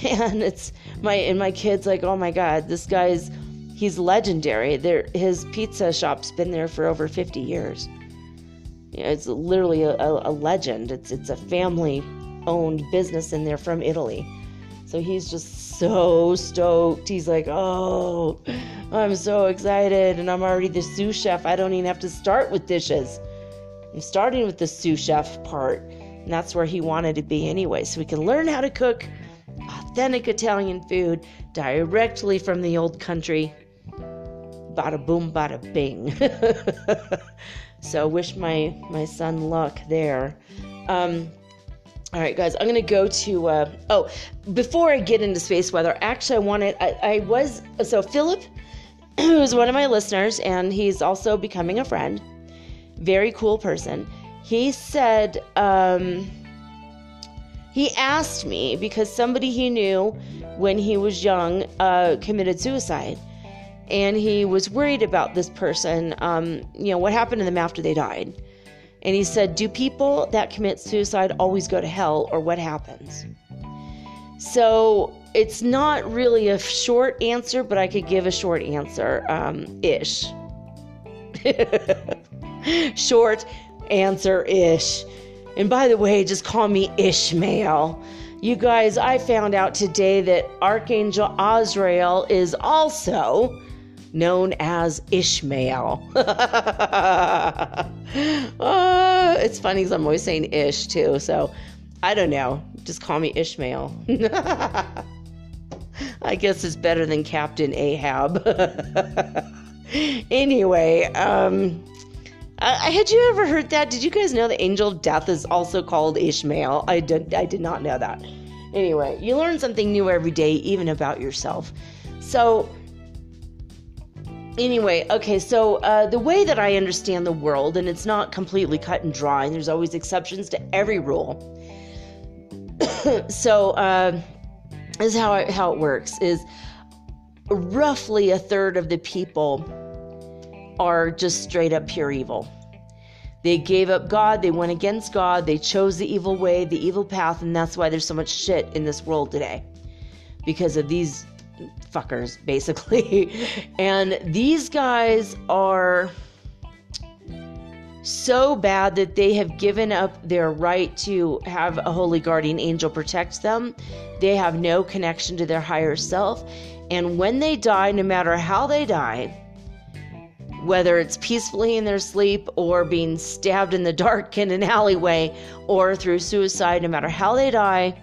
A: and it's my and my kids like oh my god this guy's he's legendary. There, his pizza shop's been there for over 50 years. It's literally a, a, a legend. It's it's a family-owned business in there from Italy. So he's just so stoked. He's like, "Oh, I'm so excited, and I'm already the sous chef. I don't even have to start with dishes. I'm starting with the sous chef part." And that's where he wanted to be anyway, so we can learn how to cook authentic Italian food directly from the old country bada boom, bada bing. so wish my my son luck there. Um, all right, guys, I'm gonna go to. Uh, oh, before I get into space weather, actually, I wanted. I, I was so Philip, who's one of my listeners, and he's also becoming a friend. Very cool person. He said. Um, he asked me because somebody he knew when he was young uh, committed suicide and he was worried about this person. Um, you know, what happened to them after they died? And he said, Do people that commit suicide always go to hell, or what happens? So it's not really a short answer, but I could give a short answer um, ish. short answer ish. And by the way, just call me Ishmael. You guys, I found out today that Archangel Azrael is also known as Ishmael. uh, it's funny because I'm always saying Ish too, so I don't know. Just call me Ishmael. I guess it's better than Captain Ahab. anyway, um, had you ever heard that? Did you guys know the angel of death is also called Ishmael? I did, I did not know that. Anyway, you learn something new every day, even about yourself. So, anyway, okay, so uh, the way that I understand the world, and it's not completely cut and dry, and there's always exceptions to every rule. so, uh, this is how, I, how it works is roughly a third of the people are just straight up pure evil. They gave up God, they went against God, they chose the evil way, the evil path, and that's why there's so much shit in this world today. Because of these fuckers, basically. and these guys are so bad that they have given up their right to have a holy guardian angel protect them. They have no connection to their higher self. And when they die, no matter how they die, whether it's peacefully in their sleep or being stabbed in the dark in an alleyway or through suicide, no matter how they die,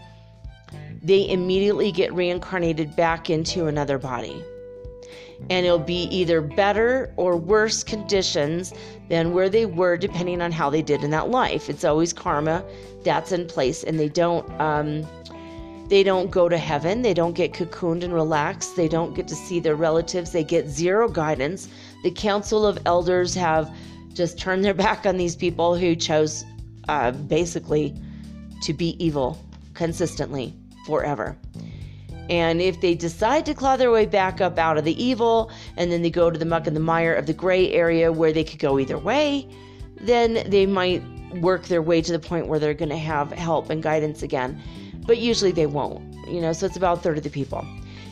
A: they immediately get reincarnated back into another body. And it'll be either better or worse conditions than where they were, depending on how they did in that life. It's always karma that's in place, and they don't um, They don't go to heaven. They don't get cocooned and relaxed. They don't get to see their relatives. They get zero guidance. The council of elders have just turned their back on these people who chose uh, basically to be evil consistently forever. And if they decide to claw their way back up out of the evil and then they go to the muck and the mire of the gray area where they could go either way, then they might work their way to the point where they're going to have help and guidance again but usually they won't. You know, so it's about a third of the people.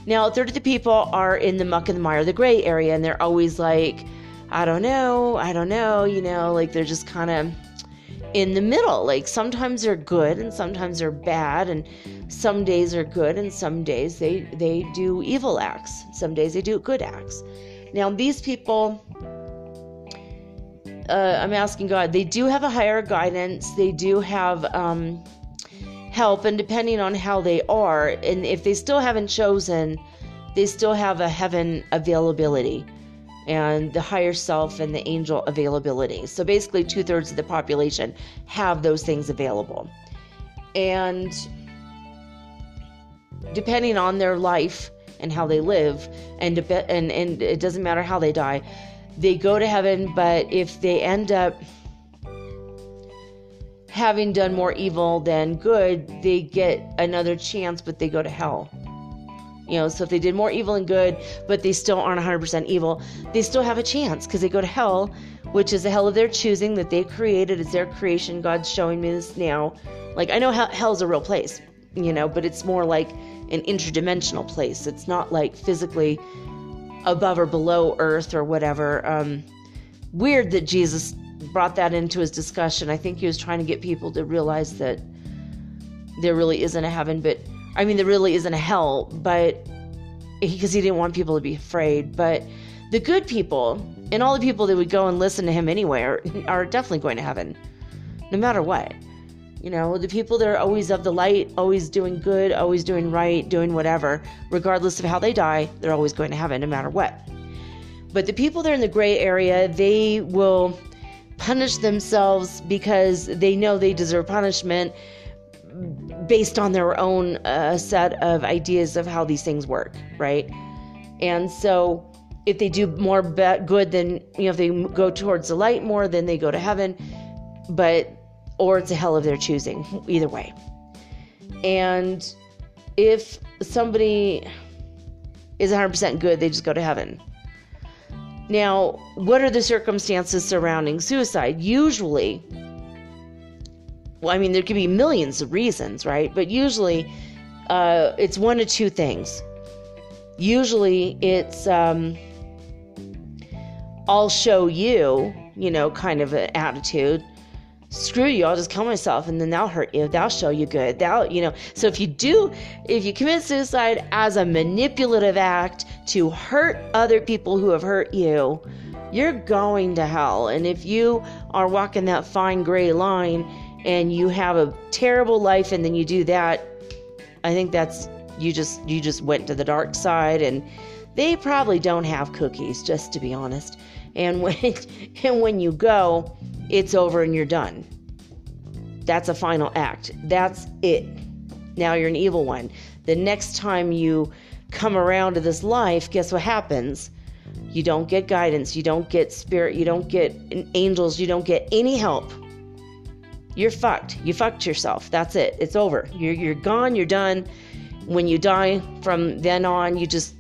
A: Now, a third of the people are in the muck and the mire, the gray area, and they're always like, I don't know, I don't know, you know, like they're just kind of in the middle. Like sometimes they're good and sometimes they're bad, and some days are good and some days they they do evil acts. Some days they do good acts. Now, these people. Uh, I'm asking God. They do have a higher guidance. They do have um, help and depending on how they are and if they still haven't chosen they still have a heaven availability and the higher self and the angel availability so basically two-thirds of the population have those things available and depending on their life and how they live and and and it doesn't matter how they die they go to heaven but if they end up having done more evil than good, they get another chance, but they go to hell. You know, so if they did more evil than good, but they still aren't 100% evil, they still have a chance because they go to hell, which is the hell of their choosing that they created. It's their creation. God's showing me this now. Like, I know hell's a real place, you know, but it's more like an interdimensional place. It's not like physically above or below earth or whatever. Um, weird that Jesus brought that into his discussion. I think he was trying to get people to realize that there really isn't a heaven, but I mean, there really isn't a hell, but because he, didn't want people to be afraid. But the good people and all the people that would go and listen to him anyway are, are definitely going to heaven, no matter what. You know, the people that are always of the light, always doing good, always doing right, doing whatever, regardless of how they die, they're always going to heaven no matter what. But the people that are in the gray area, they will punish themselves because they know they deserve punishment based on their own uh, set of ideas of how these things work, right? And so if they do more be- good than, you know, if they go towards the light more, then they go to heaven, but, or it's a hell of their choosing, either way. And if somebody is 100% good, they just go to heaven. Now, what are the circumstances surrounding suicide? Usually, well, I mean, there could be millions of reasons, right? But usually, uh, it's one of two things. Usually, it's um, I'll show you, you know, kind of an attitude screw you, I'll just kill myself and then that'll hurt you. That'll show you good. That'll, you know. So if you do, if you commit suicide as a manipulative act to hurt other people who have hurt you, you're going to hell. And if you are walking that fine gray line and you have a terrible life and then you do that, I think that's you just you just went to the dark side and they probably don't have cookies just to be honest. And when and when you go, it's over and you're done. That's a final act. That's it. Now you're an evil one. The next time you come around to this life, guess what happens? You don't get guidance, you don't get spirit, you don't get angels, you don't get any help. You're fucked. You fucked yourself. That's it. It's over. You're, you're gone, you're done. When you die from then on, you just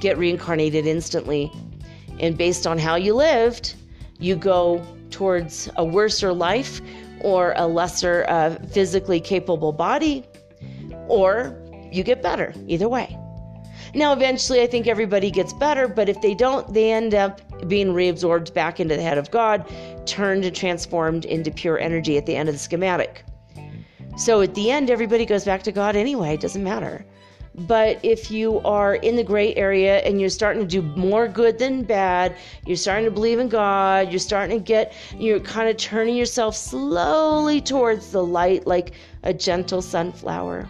A: get reincarnated instantly. And based on how you lived, you go towards a worser life or a lesser uh, physically capable body, or you get better. Either way. Now, eventually, I think everybody gets better, but if they don't, they end up being reabsorbed back into the head of God, turned and transformed into pure energy at the end of the schematic. So at the end, everybody goes back to God anyway. It doesn't matter. But if you are in the gray area and you're starting to do more good than bad, you're starting to believe in God, you're starting to get, you're kind of turning yourself slowly towards the light like a gentle sunflower.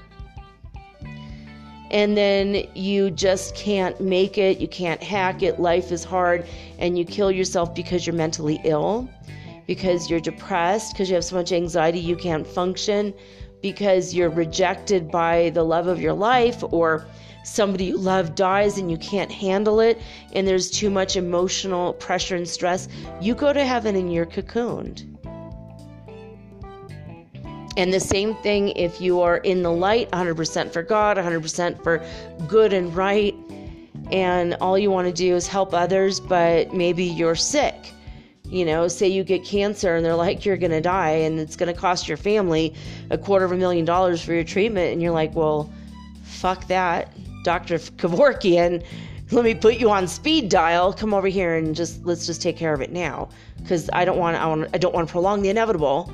A: And then you just can't make it, you can't hack it, life is hard, and you kill yourself because you're mentally ill, because you're depressed, because you have so much anxiety you can't function because you're rejected by the love of your life or somebody you love dies and you can't handle it and there's too much emotional pressure and stress, you go to heaven and you're cocooned. And the same thing if you are in the light, 100% for God, 100% for good and right, and all you want to do is help others, but maybe you're sick. You know, say you get cancer and they're like, you're going to die and it's going to cost your family a quarter of a million dollars for your treatment. And you're like, well, fuck that. Dr. Kevorkian, let me put you on speed dial. Come over here and just let's just take care of it now because I don't want I want I don't want to prolong the inevitable.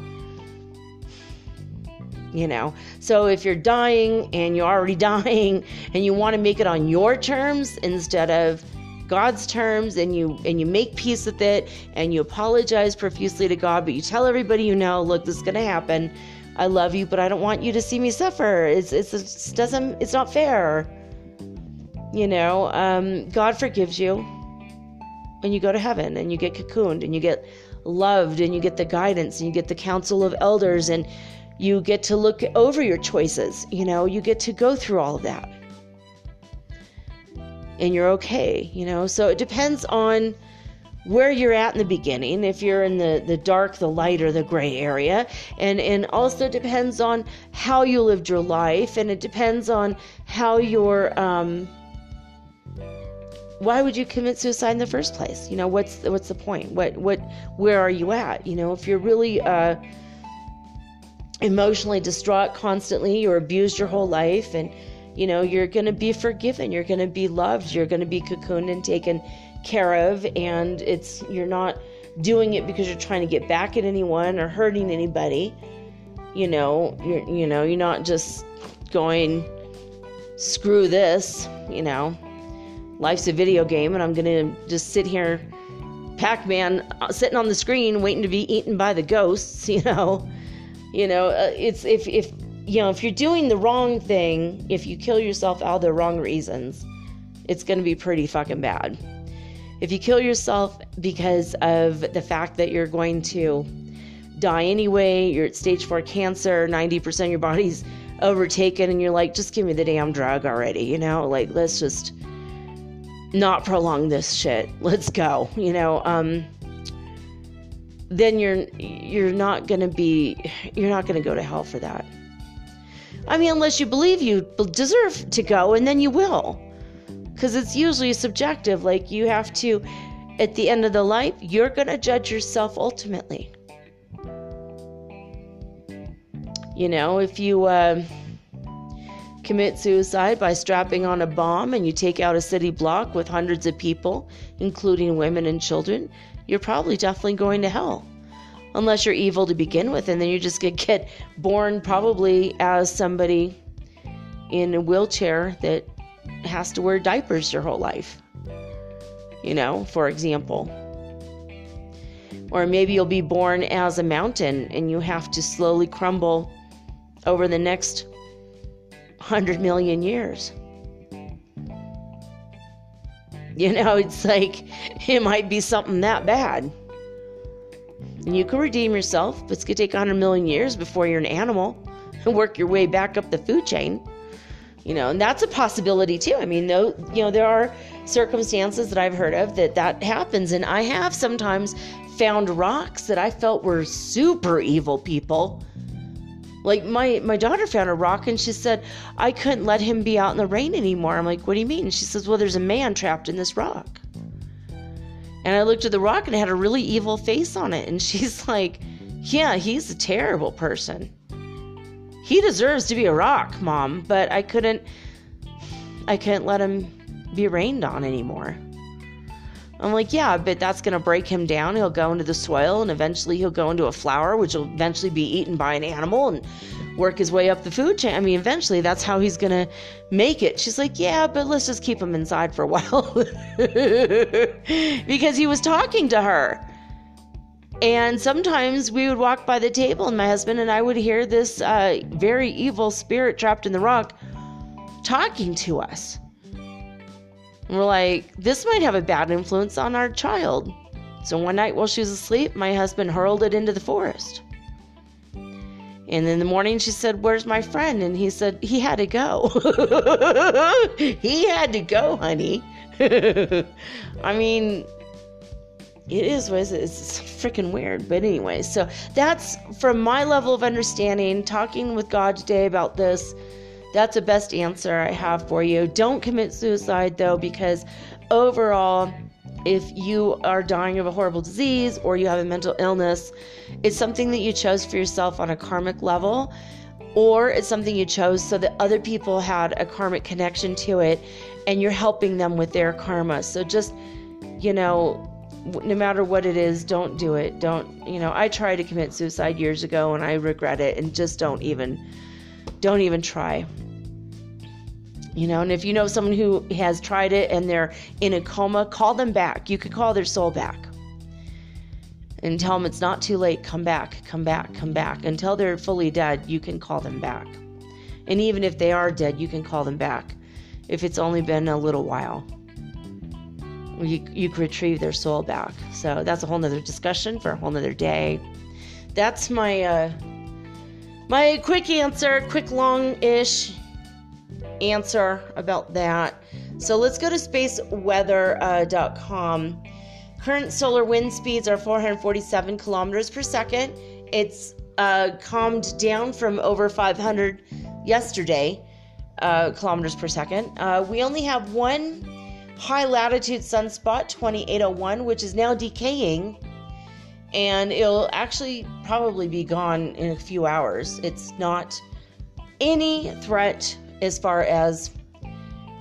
A: You know. So if you're dying and you're already dying and you want to make it on your terms instead of God's terms and you and you make peace with it and you apologize profusely to God, but you tell everybody you know, look, this is going to happen. I love you, but I don't want you to see me suffer. It's it's it doesn't it's not fair. You know, um, God forgives you, and you go to heaven, and you get cocooned, and you get loved, and you get the guidance, and you get the counsel of elders, and you get to look over your choices. You know, you get to go through all of that, and you're okay. You know, so it depends on where you're at in the beginning if you're in the the dark the light or the gray area and and also depends on how you lived your life and it depends on how your um why would you commit suicide in the first place? You know, what's the, what's the point? What what where are you at? You know, if you're really uh, emotionally distraught constantly, or abused your whole life, and you know you're going to be forgiven, you're going to be loved, you're going to be cocooned and taken care of, and it's you're not doing it because you're trying to get back at anyone or hurting anybody. You know, you're you know you're not just going screw this. You know life's a video game and I'm going to just sit here, Pac Man, uh, sitting on the screen waiting to be eaten by the ghosts, you know. You know, uh, it's if, if, you know, if you're doing the wrong thing, if you kill yourself out of the wrong reasons, it's going to be pretty fucking bad. If you kill yourself because of the fact that you're going to die anyway, you're at stage four cancer, 90% of your body's overtaken, and you're like, just give me the damn drug already, you know? Like, let's just not prolong this shit. Let's go. You know, um then you're you're not going to be you're not going to go to hell for that. I mean, unless you believe you deserve to go and then you will. Cuz it's usually subjective like you have to at the end of the life, you're going to judge yourself ultimately. You know, if you uh commit suicide by strapping on a bomb and you take out a city block with hundreds of people, including women and children, you're probably definitely going to hell. Unless you're evil to begin with, and then you're just going to get born probably as somebody in a wheelchair that has to wear diapers your whole life. You know, for example. Or maybe you'll be born as a mountain and you have to slowly crumble over the next 100 million years. You know, it's like it might be something that bad. And you can redeem yourself, but it's going to take a 100 million years before you're an animal and work your way back up the food chain. You know, and that's a possibility too. I mean, though, you know, there are circumstances that I've heard of that that happens. And I have sometimes found rocks that I felt were super evil people like my my daughter found a rock and she said I couldn't let him be out in the rain anymore. I'm like, what do you mean? She says, well, there's a man trapped in this rock. And I looked at the rock and it had a really evil face on it. And she's like, yeah, he's a terrible person. He deserves to be a rock, mom. But I couldn't I couldn't let him be rained on anymore. I'm like, yeah, but that's going to break him down. He'll go into the soil and eventually he'll go into a flower, which will eventually be eaten by an animal and work his way up the food chain. I mean, eventually that's how he's going to make it. She's like, yeah, but let's just keep him inside for a while. because he was talking to her. And sometimes we would walk by the table, and my husband and I would hear this uh, very evil spirit trapped in the rock talking to us. And we're like, this might have a bad influence on our child. So one night while she was asleep, my husband hurled it into the forest. And in the morning, she said, Where's my friend? And he said, He had to go. he had to go, honey. I mean, it is what. It's freaking weird. But anyway, so that's from my level of understanding, talking with God today about this. That's the best answer I have for you. Don't commit suicide though, because overall, if you are dying of a horrible disease or you have a mental illness, it's something that you chose for yourself on a karmic level, or it's something you chose so that other people had a karmic connection to it and you're helping them with their karma. So just, you know, no matter what it is, don't do it. Don't, you know, I tried to commit suicide years ago and I regret it and just don't even don't even try. You know, and if you know someone who has tried it and they're in a coma, call them back. You could call their soul back and tell them it's not too late. Come back, come back, come back. Until they're fully dead, you can call them back. And even if they are dead, you can call them back if it's only been a little while you, you can retrieve their soul back. So that's a whole nother discussion for a whole nother day. That's my uh, my quick answer, quick long-ish answer about that. So let's go to spaceweather.com. Uh, Current solar wind speeds are 447 kilometers per second. It's uh, calmed down from over 500 yesterday uh, kilometers per second. Uh, we only have one high latitude sunspot 2801, which is now decaying and it'll actually probably be gone in a few hours. It's not any threat as far as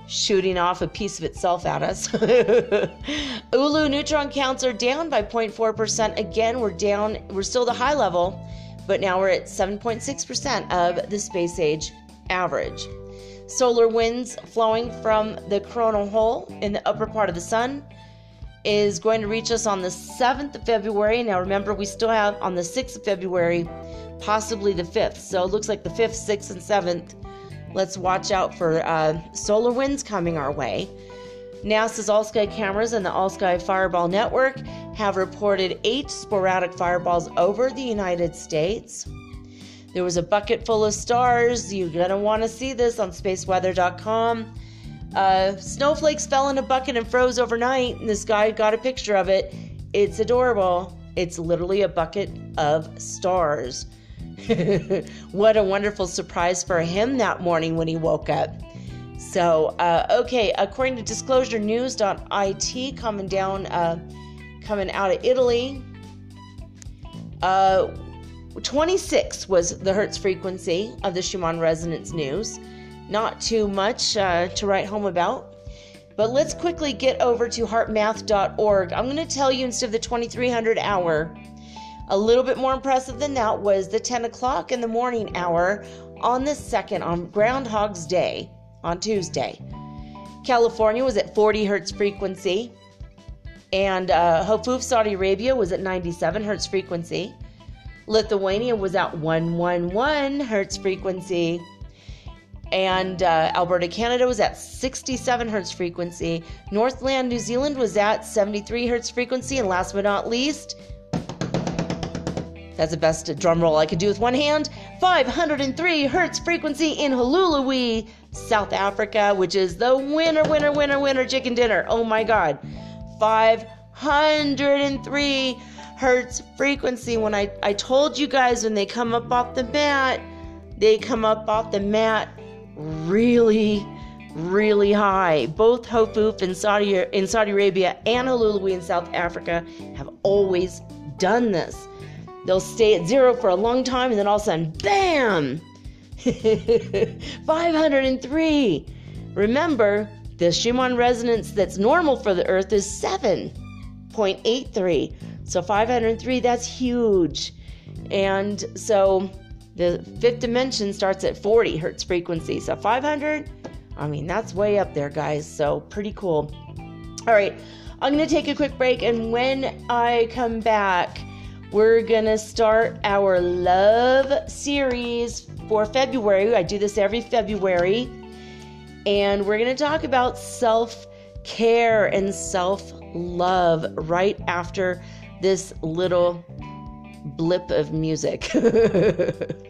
A: shooting off a piece of itself at us. Oulu neutron counts are down by 0.4%. Again, we're down, we're still the high level, but now we're at 7.6% of the space age average. Solar winds flowing from the coronal hole in the upper part of the sun is going to reach us on the 7th of February. Now, remember, we still have on the 6th of February, possibly the 5th. So it looks like the 5th, 6th, and 7th. Let's watch out for uh, solar winds coming our way. NASA's All Sky cameras and the All Sky Fireball Network have reported eight sporadic fireballs over the United States. There was a bucket full of stars. You're going to want to see this on spaceweather.com. Uh, snowflakes fell in a bucket and froze overnight, and this guy got a picture of it. It's adorable. It's literally a bucket of stars. what a wonderful surprise for him that morning when he woke up. So, uh, okay, according to disclosurenews.it, coming down, uh, coming out of Italy, uh, 26 was the hertz frequency of the Schumann resonance news. Not too much uh, to write home about. But let's quickly get over to heartmath.org. I'm going to tell you instead of the 2300 hour, a little bit more impressive than that was the 10 o'clock in the morning hour on the second, on Groundhog's Day, on Tuesday. California was at 40 hertz frequency, and uh, Hofuf, Saudi Arabia was at 97 hertz frequency. Lithuania was at 111 hertz frequency. And uh, Alberta, Canada was at 67 hertz frequency. Northland, New Zealand was at 73 hertz frequency. And last but not least, that's the best drum roll I could do with one hand. 503 hertz frequency in Hluhluwe, South Africa, which is the winner, winner, winner, winner chicken dinner. Oh my God. 503 hertz frequency. When I, I told you guys when they come up off the mat, they come up off the mat really, really high. Both Hofuf in Saudi in Saudi Arabia and Hluhluwe in South Africa have always done this. They'll stay at zero for a long time and then all of a sudden, bam! 503. Remember, the Schumann resonance that's normal for the Earth is 7.83. So 503, that's huge. And so the fifth dimension starts at 40 hertz frequency. So 500, I mean, that's way up there, guys. So pretty cool. All right, I'm going to take a quick break. And when I come back, we're going to start our love series for February. I do this every February. And we're going to talk about self care and self love right after this little blip of music.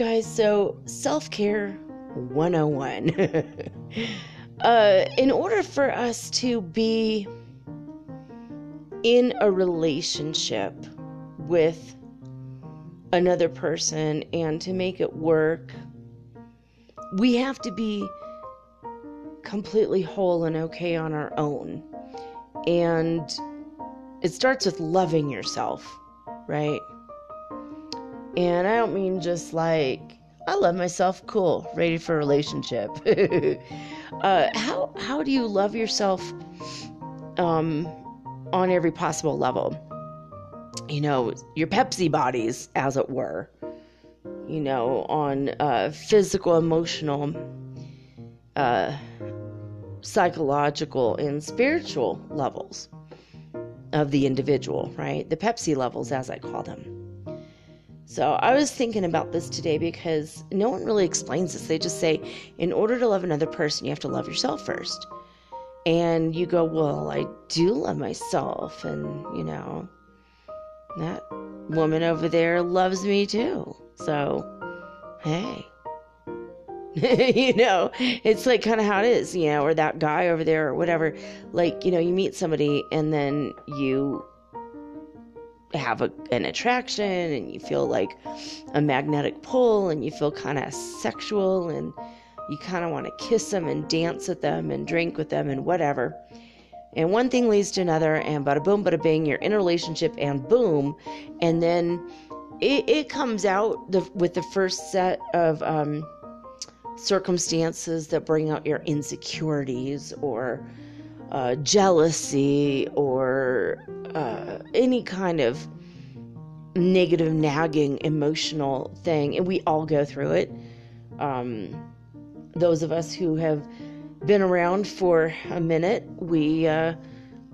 A: guys, so self care 101. uh, in order for us to be in a relationship with another person and to make it work, we have to be completely whole and okay on our own. And it starts with loving yourself, right? And I don't mean just like I love myself, cool, ready for a relationship. uh, how how do you love yourself um, on every possible level? You know, your Pepsi bodies, as it were. You know, on uh, physical, emotional, uh, psychological, and spiritual levels of the individual, right? The Pepsi levels, as I call them. So I was thinking about this today because no one really explains this. They just say, in order to love another person, you have to love yourself first. And you go, well, I do love myself. And, you know, that woman over there loves me too. So, hey. you know, it's like kind of how it is, you know, or that guy over there or whatever. Like, you know, you meet somebody and then you have a, an attraction and you feel like a magnetic pull and you feel kind of sexual and you kind of want to kiss them and dance with them and drink with them and whatever. And one thing leads to another, and bada boom, bada bing, you're in a relationship, and boom. And then it, it comes out the, with the first set of um, circumstances that bring out your insecurities or uh, jealousy or uh, any kind of negative, nagging, emotional thing. And we all go through it. Um, those of us who have been around for a minute, we uh,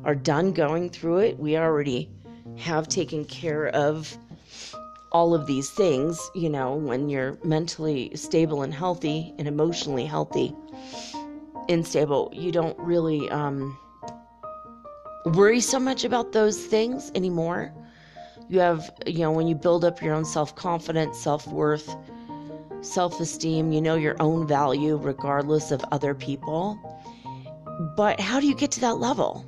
A: are done going through it. We already have taken care of all of these things, you know, when you're mentally stable and healthy and emotionally healthy and stable, you don't really um, worry so much about those things anymore. You have, you know, when you build up your own self confidence, self worth, self esteem, you know your own value regardless of other people. But how do you get to that level?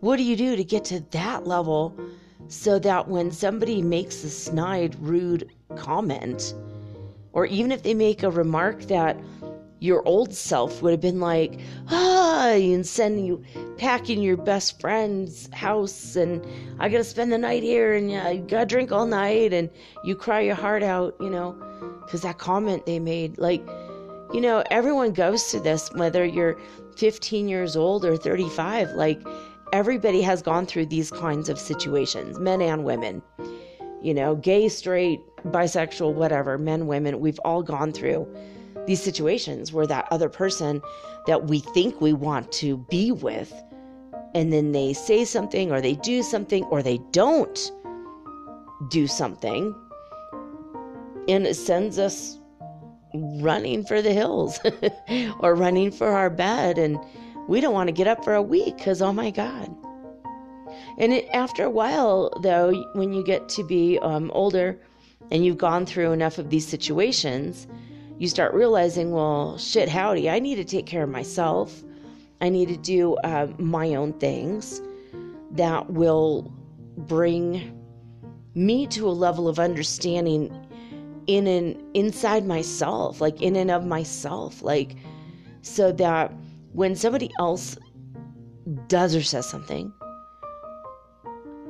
A: What do you do to get to that level so that when somebody makes a snide, rude comment, or even if they make a remark that your old self would have been like, ah, and send you packing your best friend's house, and I gotta spend the night here, and you gotta drink all night, and you cry your heart out, you know, because that comment they made, like, you know, everyone goes through this, whether you're 15 years old or 35, like, everybody has gone through these kinds of situations, men and women. You know, gay, straight, bisexual, whatever, men, women, we've all gone through these situations where that other person that we think we want to be with and then they say something or they do something or they don't do something and it sends us running for the hills or running for our bed and we don't want to get up for a week because oh my god. And it, after a while though when you get to be um, older and you've gone through enough of these situations you start realizing, well, shit, howdy, I need to take care of myself. I need to do uh, my own things that will bring me to a level of understanding in and inside myself, like in and of myself, like so that when somebody else does or says something,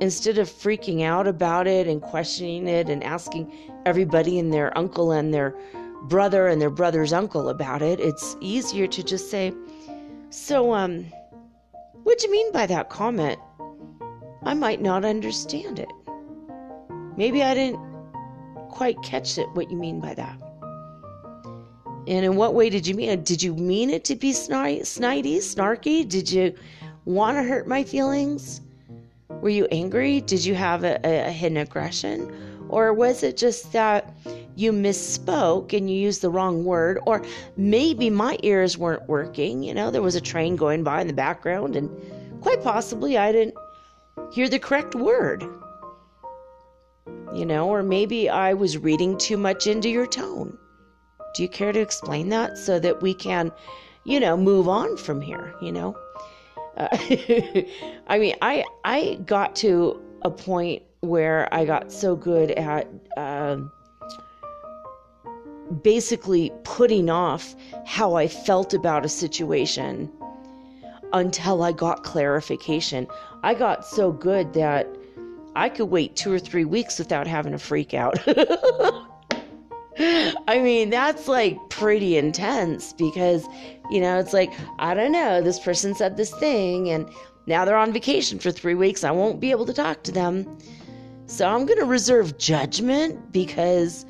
A: instead of freaking out about it and questioning it and asking everybody and their uncle and their brother and their brother's uncle about it, it's easier to just say, So, um, what'd you mean by that comment? I might not understand it. Maybe I didn't quite catch it, what you mean by that. And in what way did you mean it? Did you mean it to be snide, snidey, snarky? Did you want to hurt my feelings? Were you angry? Did you have a, a hidden aggression? Or was it just that you misspoke and you used the wrong word, or maybe my ears weren't working. You know, there was a train going by in the background, and quite possibly I didn't hear the correct word. You know, or maybe I was reading too much into your tone. Do you care to explain that so that we can, you know, move on from here, you know? Uh, I mean, I I got to a point where I got so good at uh, basically putting off how I felt about a situation until I got clarification. I got so good that I could wait two or three weeks without having a freak out. I mean, that's like pretty intense because, you know, it's like, I don't know, this person said this thing and now they're on vacation for three weeks. I won't be able to talk to them. So I'm going to reserve judgment because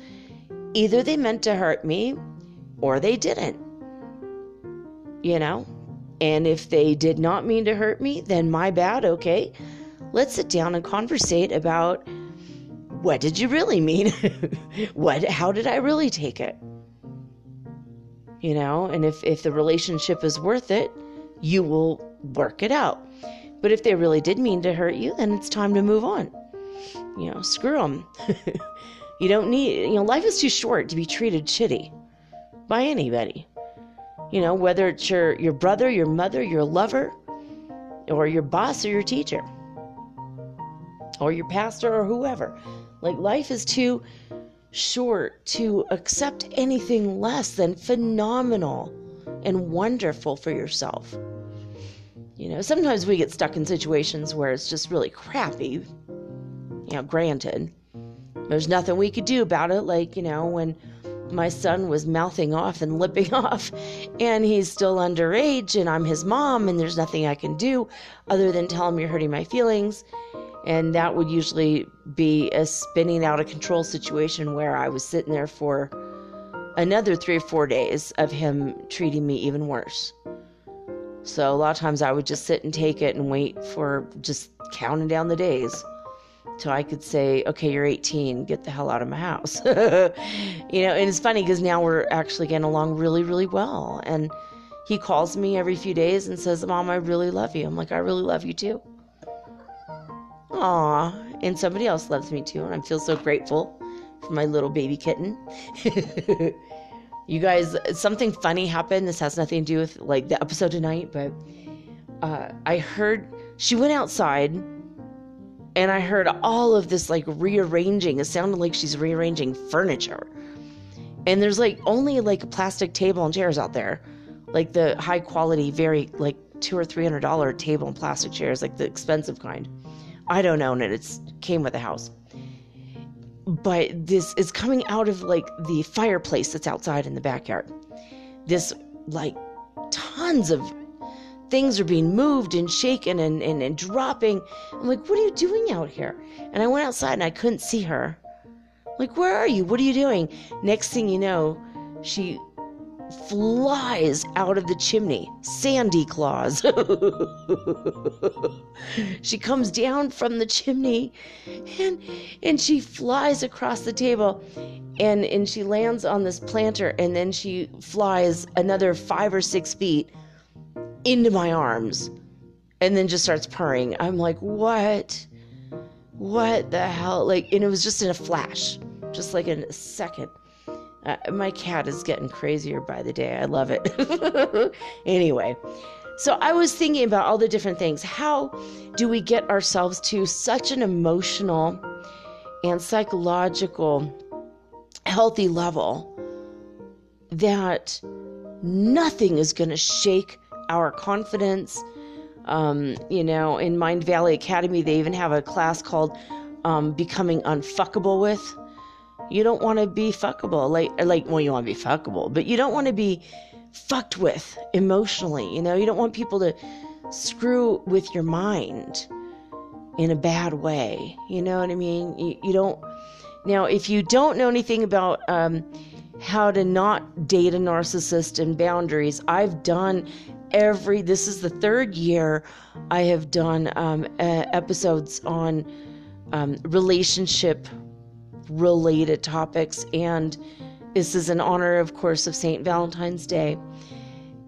A: either they meant to hurt me or they didn't. You know? And if they did not mean to hurt me, then my bad, okay? Let's sit down and conversate about what did you really mean? what how did I really take it? You know, and if if the relationship is worth it, you will work it out. But if they really did mean to hurt you, then it's time to move on. You know, screw them. you don't need, you know, life is too short to be treated shitty by anybody. You know, whether it's your, your brother, your mother, your lover, or your boss or your teacher, or your pastor or whoever. Like, life is too short to accept anything less than phenomenal and wonderful for yourself. You know, sometimes we get stuck in situations where it's just really crappy. Know, granted, there's nothing we could do about it. Like, you know, when my son was mouthing off and lipping off, and he's still underage, and I'm his mom, and there's nothing I can do other than tell him you're hurting my feelings and that would usually be a spinning out of control situation where I was sitting there for another three or four days of him treating me even worse. So a lot of times I would just sit and take it and wait for just counting down the days till I could say, okay, you're 18, get the hell out of my house. you know, and it's funny because now we're actually getting along really, really well. And he calls me every few days and says, Mom, I really love you. I'm like, I really love you too. Aw, and somebody else loves me too, and I feel so grateful for my little baby kitten. you guys, something funny happened. This has nothing to do with like the episode tonight, but uh, I heard she went outside and I heard all of this like rearranging. It sounded like she's rearranging furniture. And there's like only like a plastic table and chairs out there, like the high quality, very like two or three hundred dollar table and plastic chairs, like the expensive kind. I don't own it. It's came with the house. But this is coming out of like the fireplace that's outside in the backyard. This like tons of things are being moved and shaken and, and, and dropping. I'm like, what are you doing out here? And I went outside and I couldn't see her. I'm like, where are you? What are you doing? Next thing you know, she flies out of the chimney. Sandy Claus. she comes down from the chimney and and she flies across the table and and she lands on this planter and then she flies another 5 or 6 feet into my arms and then just starts purring. I'm like, "What? What the hell?" Like and it was just in a flash, just like in a second. Uh, my cat is getting crazier by the day. I love it. anyway, so I was thinking about all the different things. How do we get ourselves to such an emotional and psychological healthy level that nothing is going to shake our confidence? Um, you know, in Mindvalley Academy, they even have a class called um, Becoming Unfuckable with you don't want to be fuckable. Like, like, well, you want to be fuckable, but you don't want to be fucked with emotionally. You know, you don't want people to screw with your mind in a bad way. You know what I mean? You, you don't. Now, if you don't know anything about um, how to not date a narcissist and boundaries, I've done every. This is the third year I have done um, uh, episodes on um, relationship related topics. And this is in honor, of course, of St. Valentine's Day.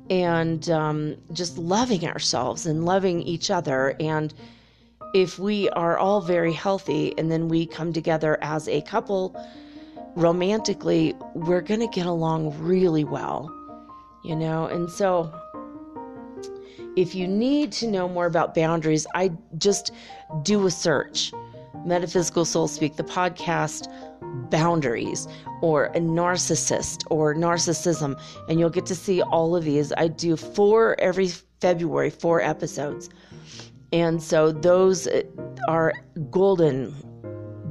A: And um, just loving ourselves and loving each other. And if we are all very healthy and then we come together as a couple romantically, we're going to get along really well, you know? And so, if you need to know more about boundaries, I just do a search. Metaphysical Soul Speak, the podcast, boundaries, or a narcissist, or narcissism, and you'll get to see all of these. I do four every February, four episodes. And so those uh, are golden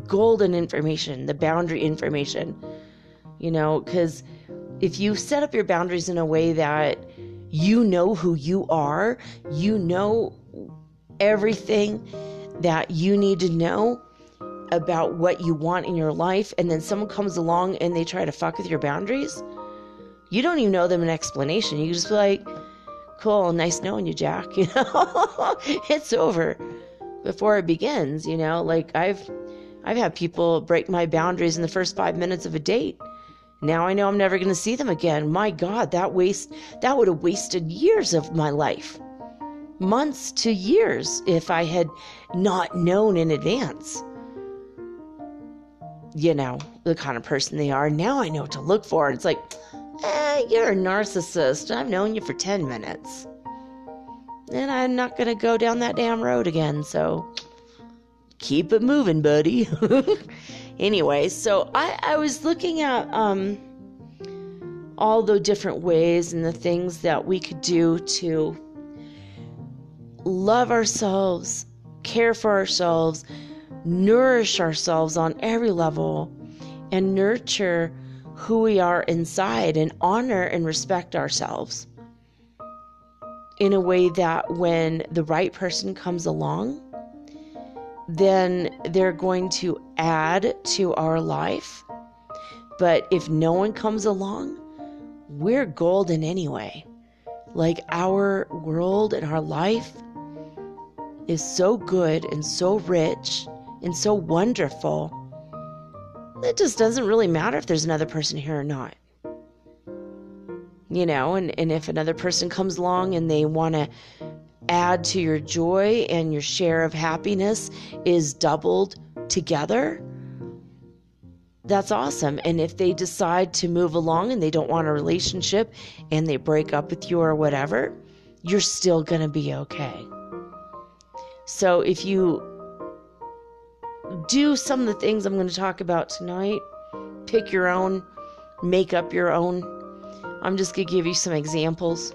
A: golden information, the boundary information. You know, because if you set up your boundaries in a way that you know who you are, you know everything that you need to know about what you want in your life, and then someone comes along and they try to fuck with your boundaries, you don't even know them an explanation. You just be like, cool, nice knowing you, Jack. You know, it's over before it begins. You know, like I've I've had people break my boundaries in the first five minutes of a date. Now I know I'm never going to see them again. My God, that waste that would have wasted years of my life, months to years, if I had not known in advance. You know the kind of person they are. Now I know what to look for. It's like, eh, you're a narcissist. I've known you for ten minutes, and I'm not going to go down that damn road again. So keep it moving, buddy. anyway, so I, I was looking at um, all the different ways and the things that we could do to love ourselves, care for ourselves, nourish ourselves on every level, and nurture who we are inside and honor and respect ourselves in a way that when the right person comes along, then they're going to add to our life. But if no one comes along, we're golden anyway. Like our world and our life is so good and so rich and so wonderful. It just doesn't really matter if there's another person here or not. You know, and, and if another person comes along and they want to add to your joy and your share of happiness is doubled together, that's awesome. And if they decide to move along and they don't want a relationship and they break up with you or whatever, you're still going to be okay. So if you do some of the things I'm going to talk about tonight, pick your own, make up your own. I'm just going to give you some examples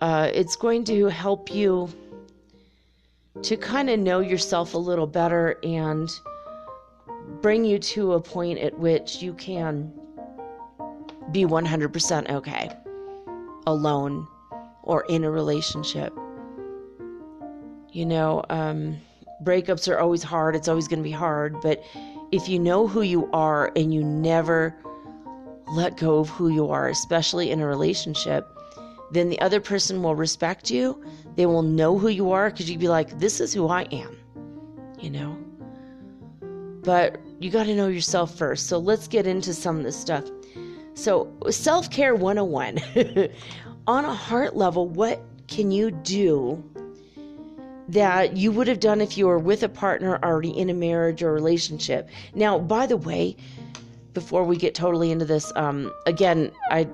A: uh, it's going to help you to kind of know yourself a little better and bring you to a point at which you can be 100% okay alone or in a relationship. You know, um, breakups are always hard, it's always going to be hard, but if you know who you are and you never let go of who you are, especially in a relationship, then the other person will respect you. They will know who you are because you'd be like, this is who I am, you know? But you got to know yourself first. So let's get into some of this stuff. So, self care 101. On a heart level, what can you do that you would have done if you were with a partner already in a marriage or relationship? Now, by the way, before we get totally into this, um, again, I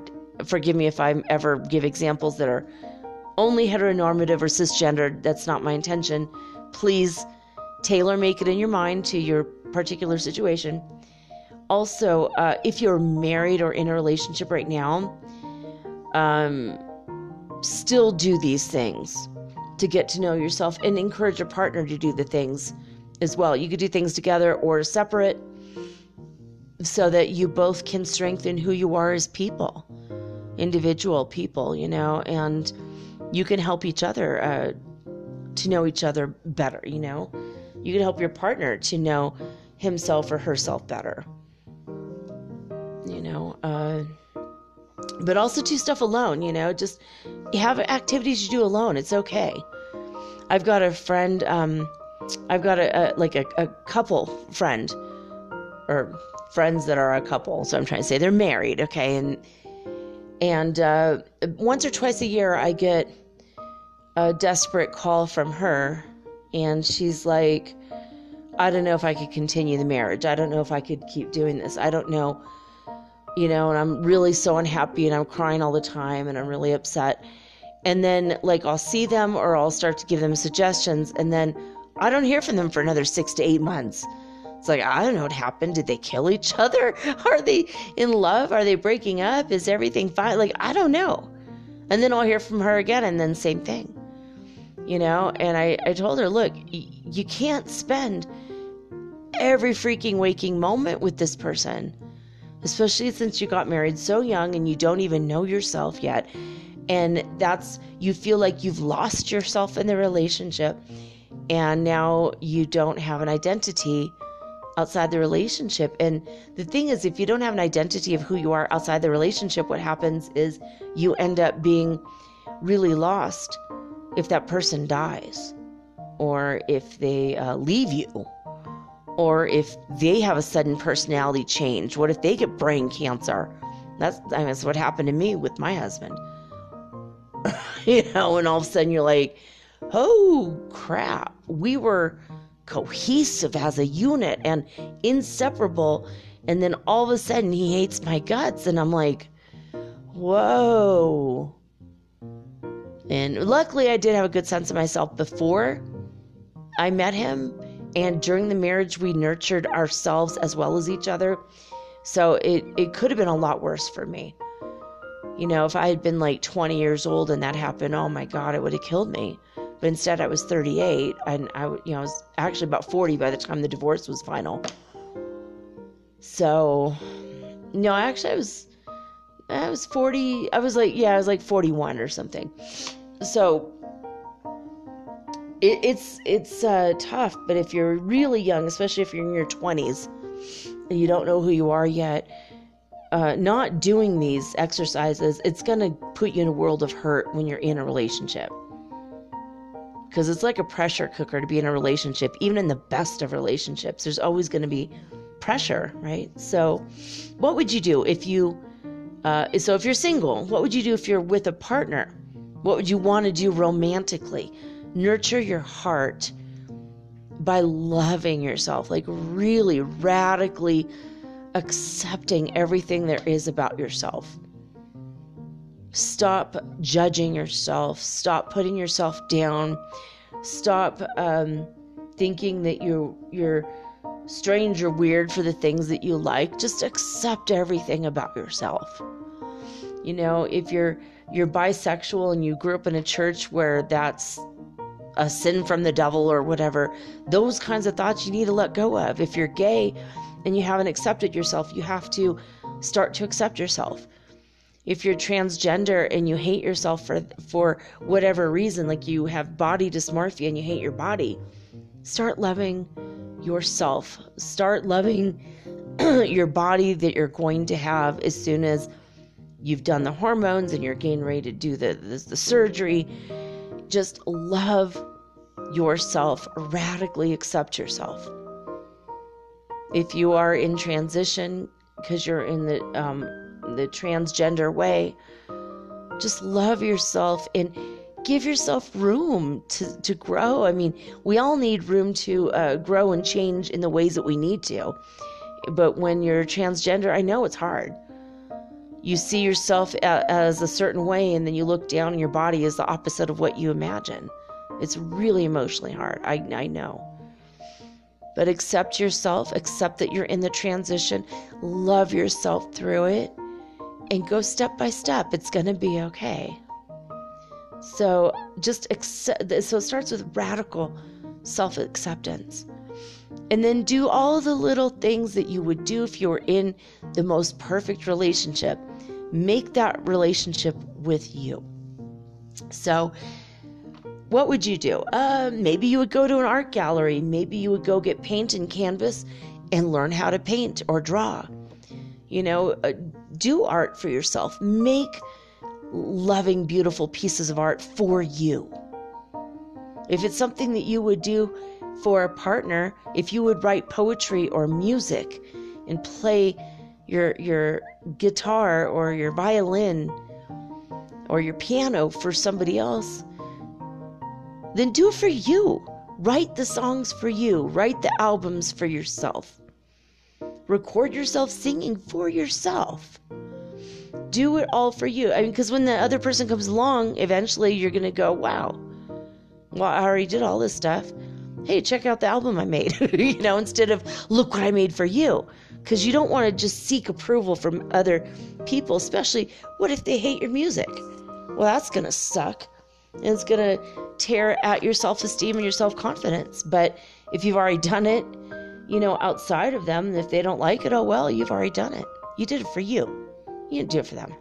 A: forgive me if I ever give examples that are only heteronormative or cisgendered. That's not my intention. Please tailor make it in your mind to your particular situation. Also, uh, if you're married or in a relationship right now, um, still do these things to get to know yourself and encourage your partner to do the things as well. You could do things together or separate so that you both can strengthen who you are as people individual people, you know, and you can help each other uh, to know each other better, you know. You can help your partner to know himself or herself better, you know. Uh, but also do stuff alone, you know. Just have activities you do alone. It's okay. I've got a friend. Um, I've got a, a like a, a couple friend, or friends that are a couple. So I'm trying to say they're married, okay, and and uh, once or twice a year, I get a desperate call from her, And she's like, I don't know if I could continue the marriage. I don't know if I could keep doing this. I don't know. You know, and I'm really so unhappy and I'm crying all the time and I'm really upset. And then, like, I'll see them or I'll start to give them suggestions. And then I don't hear from them for another six to eight months. It's like, I don't know what happened. Did they kill each other? Are they in love? Are they breaking up? Is everything fine? Like, I don't know. And then I'll hear from her again, and then same thing. You know? And I, I told her, look, y- you can't spend every freaking waking moment with this person, especially since you got married so young and you don't even know yourself yet. And that's, you feel like you've lost yourself in the relationship, and now you don't have an identity outside the relationship. And the thing is, if you don't have an identity of who you are outside the relationship, what happens is you end up being really lost if that person dies, or if they uh, leave you, or if they have a sudden personality change. What if they get brain cancer? That's, I mean, that's what happened to me with my husband. you know, and all of a sudden you're like, oh crap, we were cohesive as a unit and inseparable. And then all of a sudden he hates my guts. And I'm like, whoa. And luckily, I did have a good sense of myself before I met him. And during the marriage, we nurtured ourselves as well as each other. So it, it could have been a lot worse for me. You know, if I had been like 20 years old and that happened, oh my God, it would have killed me. But instead, I was 38, and I, you know, I was actually about 40 by the time the divorce was final. So, no, actually, I was, I was 40. I was like, yeah, I was like 41 or something. So, it, it's it's uh, tough. But if you're really young, especially if you're in your 20s, and you don't know who you are yet, uh, not doing these exercises, it's gonna put you in a world of hurt when you're in a relationship because it's like a pressure cooker to be in a relationship even in the best of relationships there's always going to be pressure right? So what would you do if you uh, so if you're single what would you do if you're with a partner? What would you want to do romantically? Nurture your heart by loving yourself like really radically accepting everything there is about yourself Stop judging yourself. Stop putting yourself down. Stop um, thinking that you're you're strange or weird for the things that you like. Just accept everything about yourself. You know, if you're you're bisexual and you grew up in a church where that's a sin from the devil or whatever, those kinds of thoughts you need to let go of. If you're gay and you haven't accepted yourself, you have to start to accept yourself if you're transgender and you hate yourself for for whatever reason like you have body dysmorphia and you hate your body start loving yourself. Start loving your body that you're going to have as soon as you've done the hormones and you're getting ready to do the, the, the surgery. Just love yourself. Radically accept yourself. If you are in transition because you're in the um, the transgender way. Just love yourself and give yourself room to, to grow. I mean, we all need room to uh, grow and change in the ways that we need to. But when you're transgender, I know it's hard. You see yourself a, as a certain way, and then you look down, and your body is the opposite of what you imagine. It's really emotionally hard. I, I know. But accept yourself, accept that you're in the transition, love yourself through it, and go step by step. It's going to be okay. So just accept. So it starts with radical self acceptance. And then do all the little things that you would do if you were in the most perfect relationship. Make that relationship with you. So, what would you do? Uh, maybe you would go to an art gallery. Maybe you would go get paint and canvas and learn how to paint or draw. You know, uh, do art for yourself. Make loving, beautiful pieces of art for you. If it's something that you would do for a partner, if you would write poetry or music and play your your guitar or your violin or your piano for somebody else, then do it for you. Write the songs for you, write the albums for yourself. Record yourself singing for yourself. Do it all for you. I mean, because when the other person comes along, eventually you're going to go, wow, well, I already did all this stuff. Hey, check out the album I made, you know, instead of look what I made for you. Because you don't want to just seek approval from other people, especially what if they hate your music? Well, that's going to suck. And it's going to tear at your self esteem and your self confidence. But if you've already done it, you know, outside of them, if they don't like it, oh well, you've already done it. You did it for you. You didn't do it for them.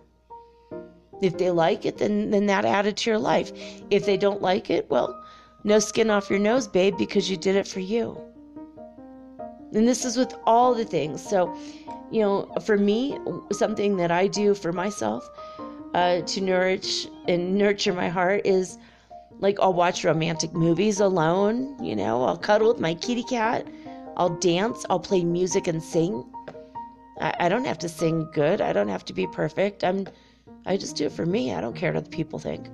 A: If they like it, then then that added to your life. If they don't like it, well, no skin off your nose, babe, because you did it for you. And this is with all the things. So, you know, for me, something that I do for myself uh, to nourish and nurture my heart is like I'll watch romantic movies alone, you know, I'll cuddle with my kitty cat, I'll dance, I'll play music and sing. I, I don't have to sing good, I don't have to be perfect. I'm I just do it for me. I don't care what other people think.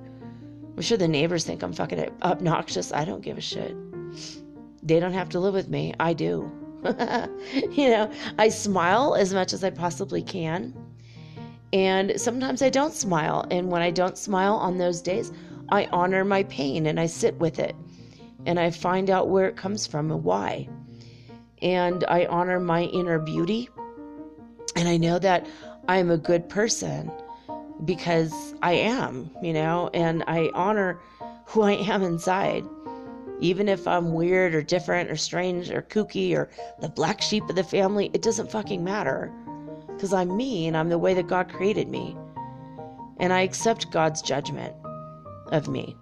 A: I'm sure the neighbors think I'm fucking obnoxious. I don't give a shit. They don't have to live with me. I do. you know, I smile as much as I possibly can. And sometimes I don't smile. And when I don't smile on those days, I honor my pain and I sit with it and I find out where it comes from and why. And I honor my inner beauty. And I know that I'm a good person because I am, you know, and I honor who I am inside. Even if I'm weird or different or strange or kooky or the black sheep of the family, it doesn't fucking matter. Because I'm me and I'm the way that God created me. And I accept God's judgment of me.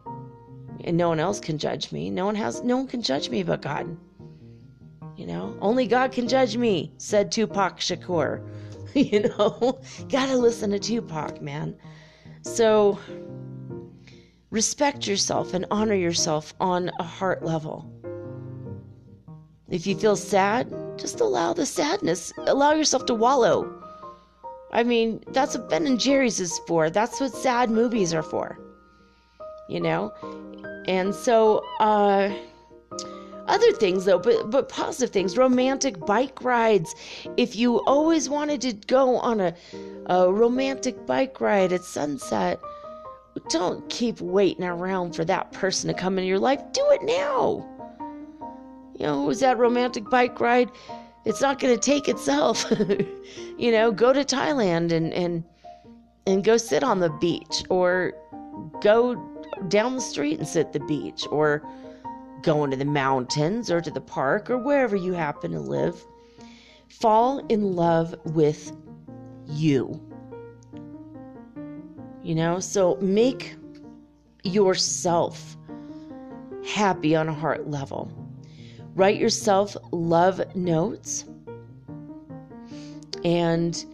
A: And no one else can judge me. No one has no one can judge me but God. You know, only God can judge me, said Tupac Shakur. you know, gotta listen to Tupac, man. So respect yourself and honor yourself on a heart level. If you feel sad, just allow the sadness. Allow yourself to wallow. I mean, that's what Ben and Jerry's is for. That's what sad movies are for. You know? And so, uh, other things though but but positive things romantic bike rides. If you always wanted to go on a, a romantic bike ride at sunset don't keep waiting around for that person to come in your life. Do it now. You know was that romantic bike ride. It's not going to take itself. You know go to thailand and and and go sit on the beach or go down the street and sit at the beach or going to the mountains or to the park or wherever you happen to live. Fall in love with you. You know, so make yourself happy on a heart level. Write yourself love notes and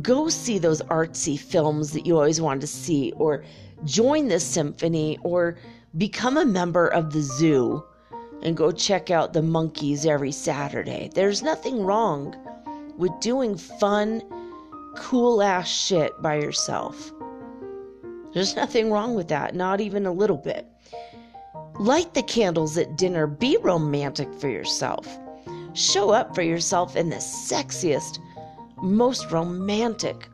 A: go see those artsy films that you always wanted to see, or join the symphony, or become a member of the zoo and go check out the monkeys every Saturday. There's nothing wrong with doing fun, cool ass shit by yourself. There's nothing wrong with that, not even a little bit. Light the candles at dinner, be romantic for yourself. Show up for yourself in the sexiest, most romantic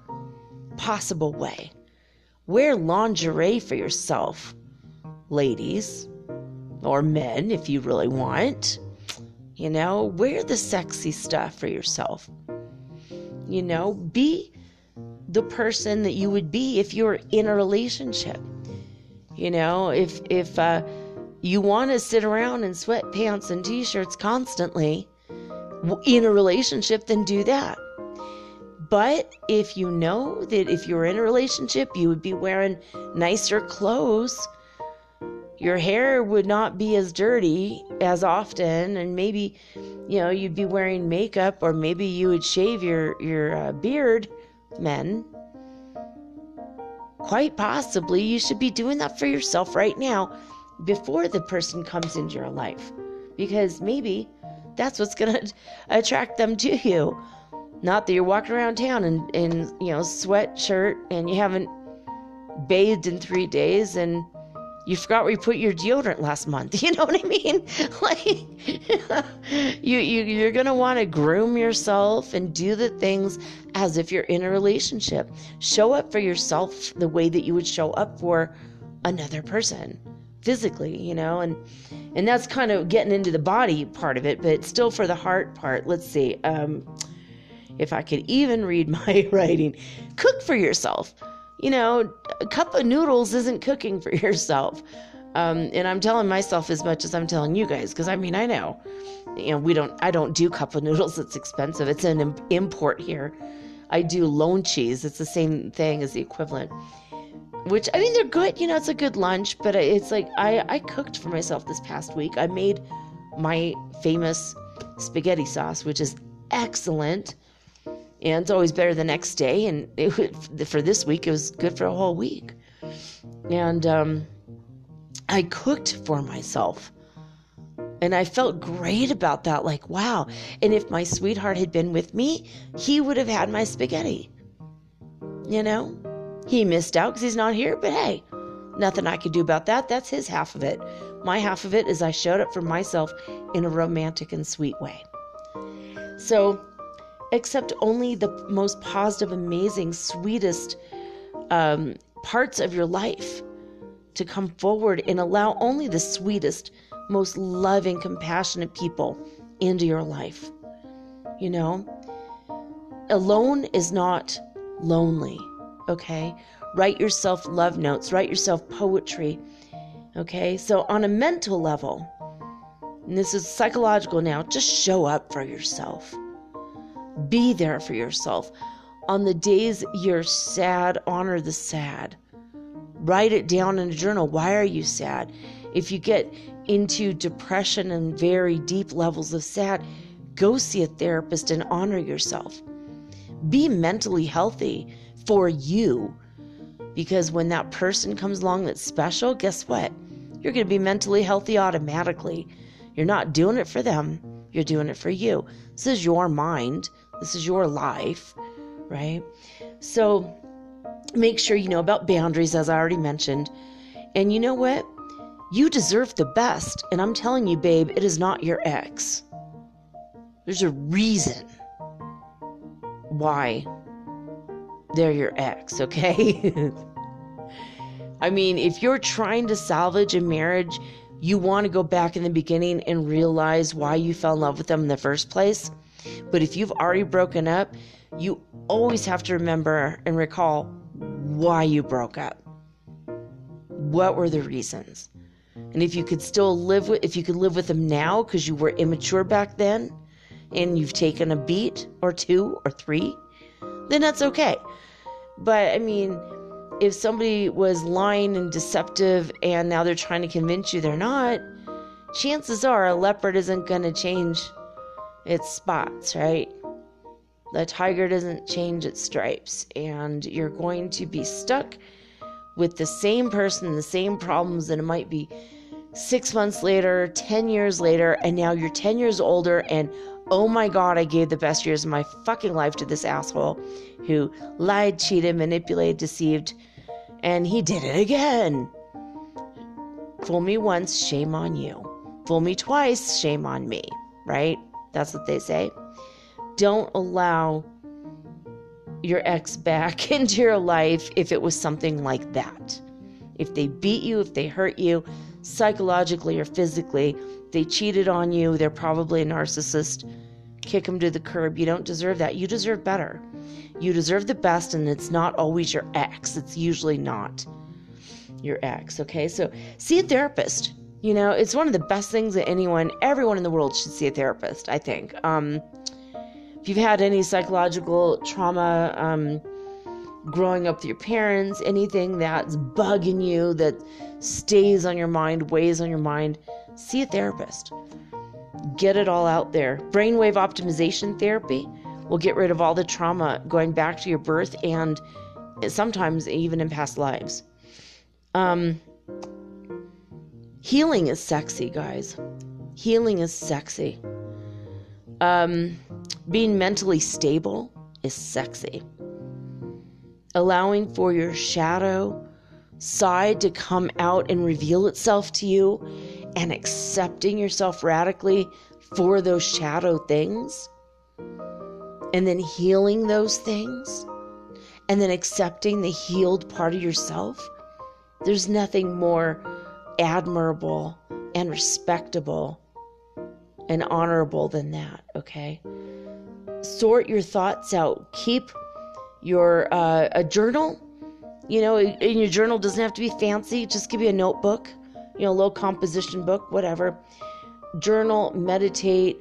A: possible way. Wear lingerie for yourself ladies, or men if you really want. You know, wear the sexy stuff for yourself. You know, be the person that you would be if you were in a relationship. You know, if if uh, you want to sit around in sweatpants and t-shirts constantly in a relationship, then do that. But if you know that if you're in a relationship, you would be wearing nicer clothes your hair would not be as dirty as often and maybe you know you'd be wearing makeup or maybe you would shave your your uh, beard men. Quite possibly you should be doing that for yourself right now before the person comes into your life because maybe that's what's going to attract them to you. Not that you're walking around town in, in you know sweatshirt and you haven't bathed in three days and you forgot where you put your deodorant last month. You know what I mean? Like you, you you're gonna want to groom yourself and do the things as if you're in a relationship. Show up for yourself the way that you would show up for another person physically, you know, and and that's kind of getting into the body part of it, but still for the heart part. Let's see. Um if I could even read my writing. Cook for yourself. You know, a cup of noodles isn't cooking for yourself. Um, and I'm telling myself as much as I'm telling you guys, because I mean, I know, you know, we don't, I don't do cup of noodles. It's expensive. It's an import here. I do lone cheese. It's the same thing as the equivalent, which I mean, they're good. You know, it's a good lunch, but it's like I, I cooked for myself this past week. I made my famous spaghetti sauce, which is excellent and it's always better the next day. And it, for this week, it was good for a whole week. And um, I cooked for myself. And I felt great about that. Like, wow. And if my sweetheart had been with me, he would have had my spaghetti. You know? He missed out because he's not here, but hey, nothing I could do about that. That's his half of it. My half of it is I showed up for myself in a romantic and sweet way. So accept only the most positive, amazing, sweetest um, parts of your life to come forward and allow only the sweetest, most loving, compassionate people into your life. You know, alone is not lonely, okay? Write yourself love notes, write yourself poetry, okay? So, on a mental level, and this is psychological now, just show up for yourself. Be there for yourself. On the days you're sad, honor the sad. Write it down in a journal. Why are you sad? If you get into depression and very deep levels of sad, go see a therapist and honor yourself. Be mentally healthy for you. Because when that person comes along that's special, guess what? You're going to be mentally healthy automatically. You're not doing it for them, you're doing it for you. This is your mind. This is your life, right? So make sure you know about boundaries, as I already mentioned. And you know what? You deserve the best. And I'm telling you, babe, it is not your ex. There's a reason why they're your ex, okay? I mean, if you're trying to salvage a marriage, you want to go back in the beginning and realize why you fell in love with them in the first place. But if you've already broken up, you always have to remember and recall why you broke up. What were the reasons? And if you could still live with if you could live with them now because you were immature back then and you've taken a beat or two or three, then that's okay. But I mean, if somebody was lying and deceptive and now they're trying to convince you they're not, chances are a leopard isn't going to change its spots, right? The tiger doesn't change its stripes, and you're going to be stuck with the same person, the same problems, and it might be six months later, 10 years later, and now you're 10 years older, and oh my god, I gave the best years of my fucking life to this asshole who lied, cheated, manipulated, deceived, and he did it again. Fool me once, shame on you. Fool me twice, shame on me, right? That's what they say. Don't allow your ex back into your life if it was something like that. If they beat you, if they hurt you, psychologically or physically, they cheated on you, they're probably a narcissist. Kick them to the curb. You don't deserve that. You deserve better. You deserve the best, and it's not always your ex. It's usually not your ex. Okay, so see a therapist. You know, it's one of the best things that anyone, everyone in the world should see a therapist, I think. Um, if you've had any psychological trauma, um, growing up with your parents, anything that's bugging you, that stays on your mind, weighs on your mind, see a therapist. Get it all out there. Brainwave optimization therapy will get rid of all the trauma going back to your birth and sometimes even in past lives. Um, Healing is sexy, guys. Healing is sexy. Um, being mentally stable is sexy. Allowing for your shadow side to come out and reveal itself to you and accepting yourself radically for those shadow things and then healing those things and then accepting the healed part of yourself, there's nothing more admirable and respectable and honorable than that, okay? Sort your thoughts out. Keep your uh, a journal. You know, in your journal doesn't have to be fancy. Just give you a notebook, you know, low composition book, whatever. Journal, meditate,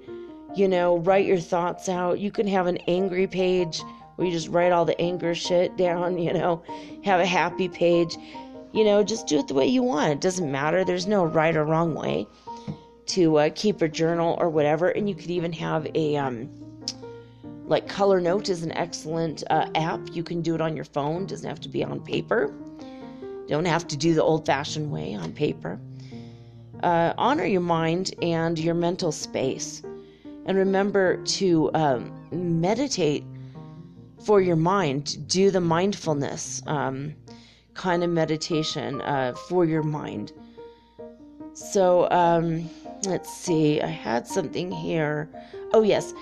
A: you know, write your thoughts out. You can have an angry page where you just write all the anger shit down, you know, have a happy page. You know, just do it the way you want. It doesn't matter. There's no right or wrong way to uh, keep a journal or whatever. And you could even have a, um, like Color Note is an excellent uh, app. You can do it on your phone, doesn't have to be on paper. Don't have to do the old fashioned way on paper. Uh, honor your mind and your mental space. And remember to um, meditate for your mind. Do the mindfulness um, kind of meditation uh, for your mind. So, um, let's see. I had something here. Oh, yes.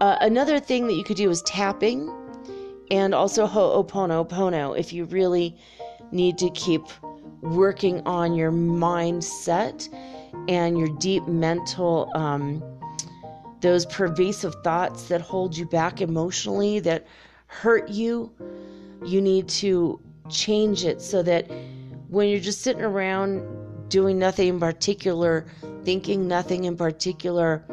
A: Uh, another thing that you could do is tapping and also ho'oponopono if you really need to keep working on your mindset and your deep mental um, those pervasive thoughts that hold you back emotionally, that hurt you, you need to change it so that when you're just sitting around doing nothing in particular, thinking nothing in particular,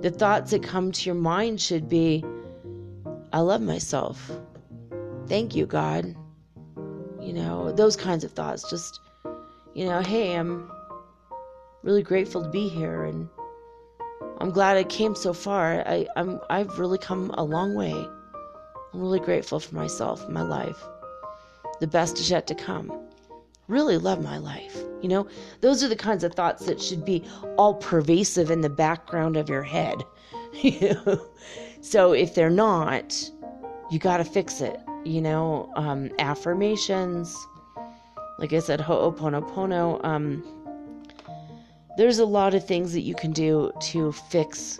A: the thoughts that come to your mind should be I love myself. Thank you, God. You know, those kinds of thoughts. Just, you know, hey, I'm really grateful to be here and I'm glad I came so far. I, I'm I've really come a long way. I'm really grateful for myself, my life. The best is yet to come. Really love my life. You know, those are the kinds of thoughts that should be all pervasive in the background of your head. so if they're not, you got to fix it. You know, um, affirmations. Like I said, ho'oponopono. Um, there's a lot of things that you can do to fix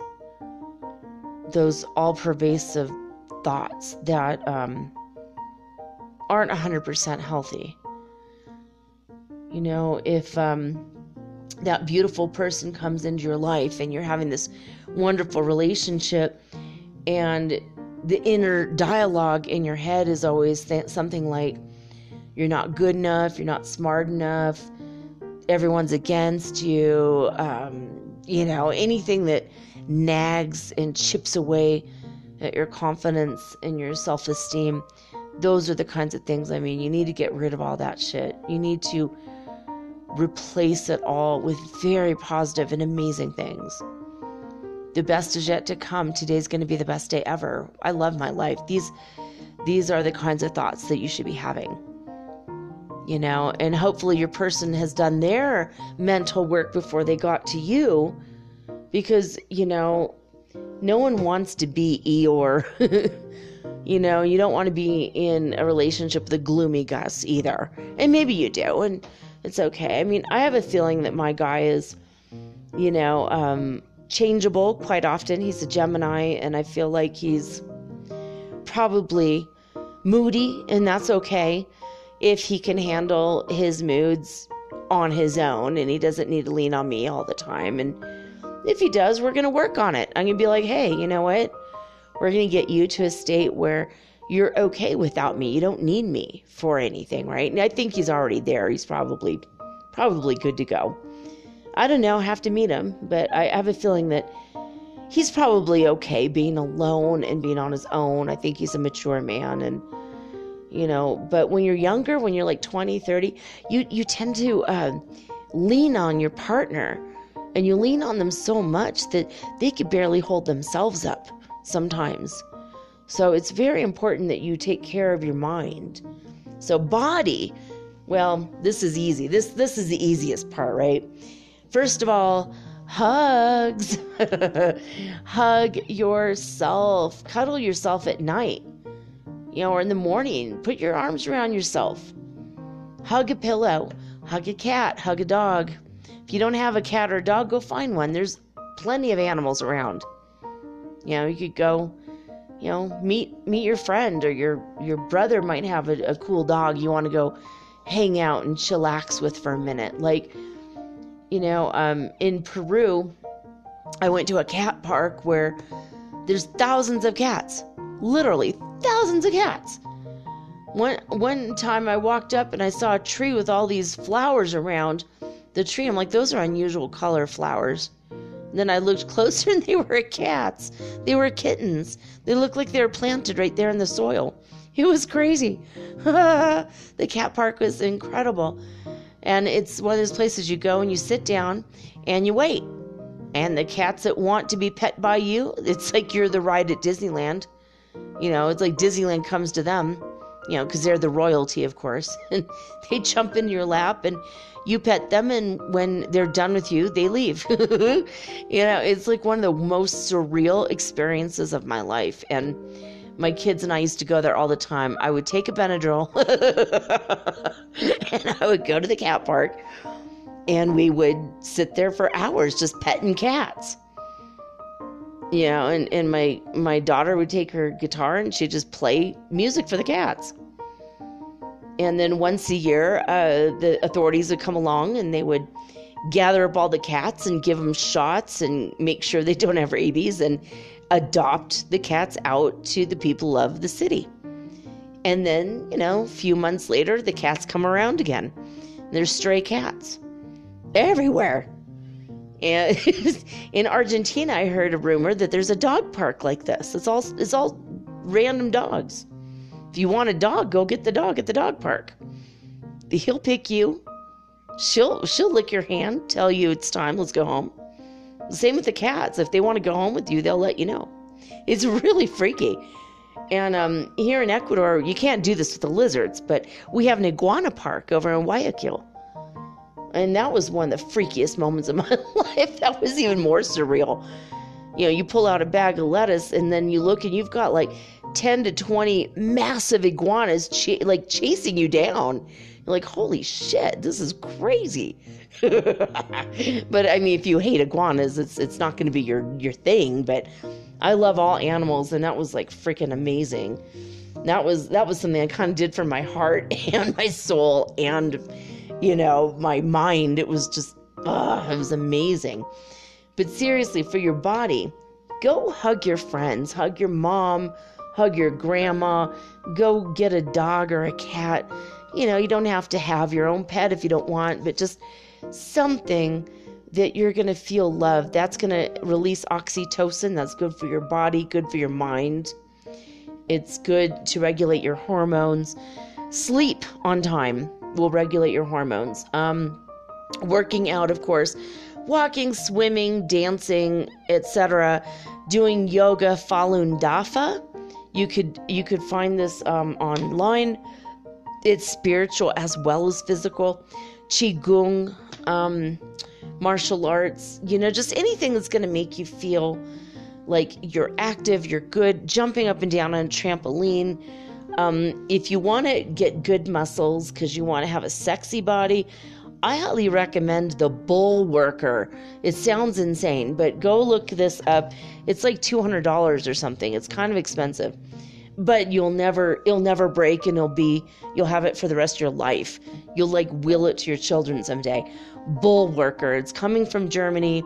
A: those all pervasive thoughts that um, aren't 100% healthy. You know, if um, that beautiful person comes into your life and you're having this wonderful relationship, and the inner dialogue in your head is always th- something like, you're not good enough, you're not smart enough, everyone's against you, um, you know, anything that nags and chips away at your confidence and your self esteem. Those are the kinds of things. I mean, you need to get rid of all that shit. You need to replace it all with very positive and amazing things. The best is yet to come. Today's going to be the best day ever. I love my life. These these are the kinds of thoughts that you should be having you know, and hopefully your person has done their mental work before they got to you because, you know, no one wants to be Eeyore. you know, you don't want to be in a relationship with a gloomy Gus either. And maybe you do, and it's okay. I mean, I have a feeling that my guy is, you know, um, changeable quite often. He's a Gemini, and I feel like he's probably moody, and that's okay if he can handle his moods on his own and he doesn't need to lean on me all the time. And if he does, we're going to work on it. I'm going to be like, hey, you know what? We're going to get you to a state where you're okay without me. You don't need me for anything, right? And I think he's already there. He's probably probably good to go. I don't know, have to meet him, but I have a feeling that he's probably okay being alone and being on his own. I think he's a mature man and you know but when you're younger when you're like 20 30 you you tend to uh, lean on your partner and you lean on them so much that they could barely hold themselves up sometimes. So it's very important that you take care of your mind. So body well this is easy. This this is the easiest part right? First of all hugs. Hug yourself. Cuddle yourself at night you know, or in the morning, put your arms around yourself. hug a pillow, hug a cat, hug a dog. If you don't have a cat or a dog, go find one. There's plenty of animals around. You know, you could go, you know, meet meet your friend or your your brother might have a, a cool dog you want to go hang out and chillax with for a minute. Like, you know, um, in Peru, I went to a cat park where there's thousands of cats, literally thousands of cats. One one time I walked up and I saw a tree with all these flowers around the tree. I'm like, those are unusual color flowers. Then I looked closer and they were cats. They were kittens. They looked like they were planted right there in the soil. It was crazy. the cat park was incredible. And it's one of those places you go and you sit down and you wait. And the cats that want to be pet by you, it's like you're the ride at Disneyland. You know, it's like Disneyland comes to them you know, because they're the royalty, of course. And they jump in your lap and you pet them, and when they're done with you, they leave. you know, it's like one of the most surreal experiences of my life. And my kids and I used to go there all the time. I would take a Benadryl and I would go to the cat park and we would sit there for hours just petting cats you know and, and my my daughter would take her guitar and she'd just play music for the cats. And then once a year uh, the authorities would come along and they would gather up all the cats and give them shots and make sure they don't have rabies and adopt the cats out to the people of the city. And then you know a few months later the cats come around again. There's stray cats everywhere and in Argentina, I heard a rumor that there's a dog park like this. It's all it's all random dogs. If you want a dog, go get the dog at the dog park. He'll pick you. She'll she'll lick your hand, tell you it's time. Let's go home. Same with the cats. If they want to go home with you, they'll let you know. It's really freaky. And um, here in Ecuador, you can't do this with the lizards, but we have an iguana park over in Guayaquil. And that was one of the freakiest moments of my life. That was even more surreal. You know, you pull out a bag of lettuce and then you look and you've got like 10 to 20 massive iguanas ch- like chasing you down. You're like, holy shit, this is crazy. but I mean, if you hate iguanas, it's it's not going to be your your thing. But I love all animals, and that was like freaking amazing. That was that was something I kind of did for my heart and my soul and you know, my mind. It was just, ugh, it was amazing. But seriously, for your body, go hug your friends, hug your mom, hug your grandma, go get a dog or a cat. You know, you don't have to have your own pet if you don't want, but just something that you're going to feel loved. That's going to release oxytocin. That's good for your body, good for your mind. It's good to regulate your hormones. Sleep on time will regulate your hormones. Um, working out, of course, walking, swimming, dancing, etc. Doing yoga, Falun Dafa. You could you could find this um, online. It's spiritual as well as physical. Qigong, um, martial arts. You know, just anything that's going to make you feel like you're active, you're good. Jumping up and down on a trampoline um, if you want to get good muscles because you want to have a sexy body, I highly recommend the Bull Worker. It sounds insane, but go look this up. It's like $200 or something. It's kind of expensive. But you'll never it'll never break and it'll be you'll have it for the rest of your life. You'll like will it to your children someday. Bull Worker. It's coming from Germany.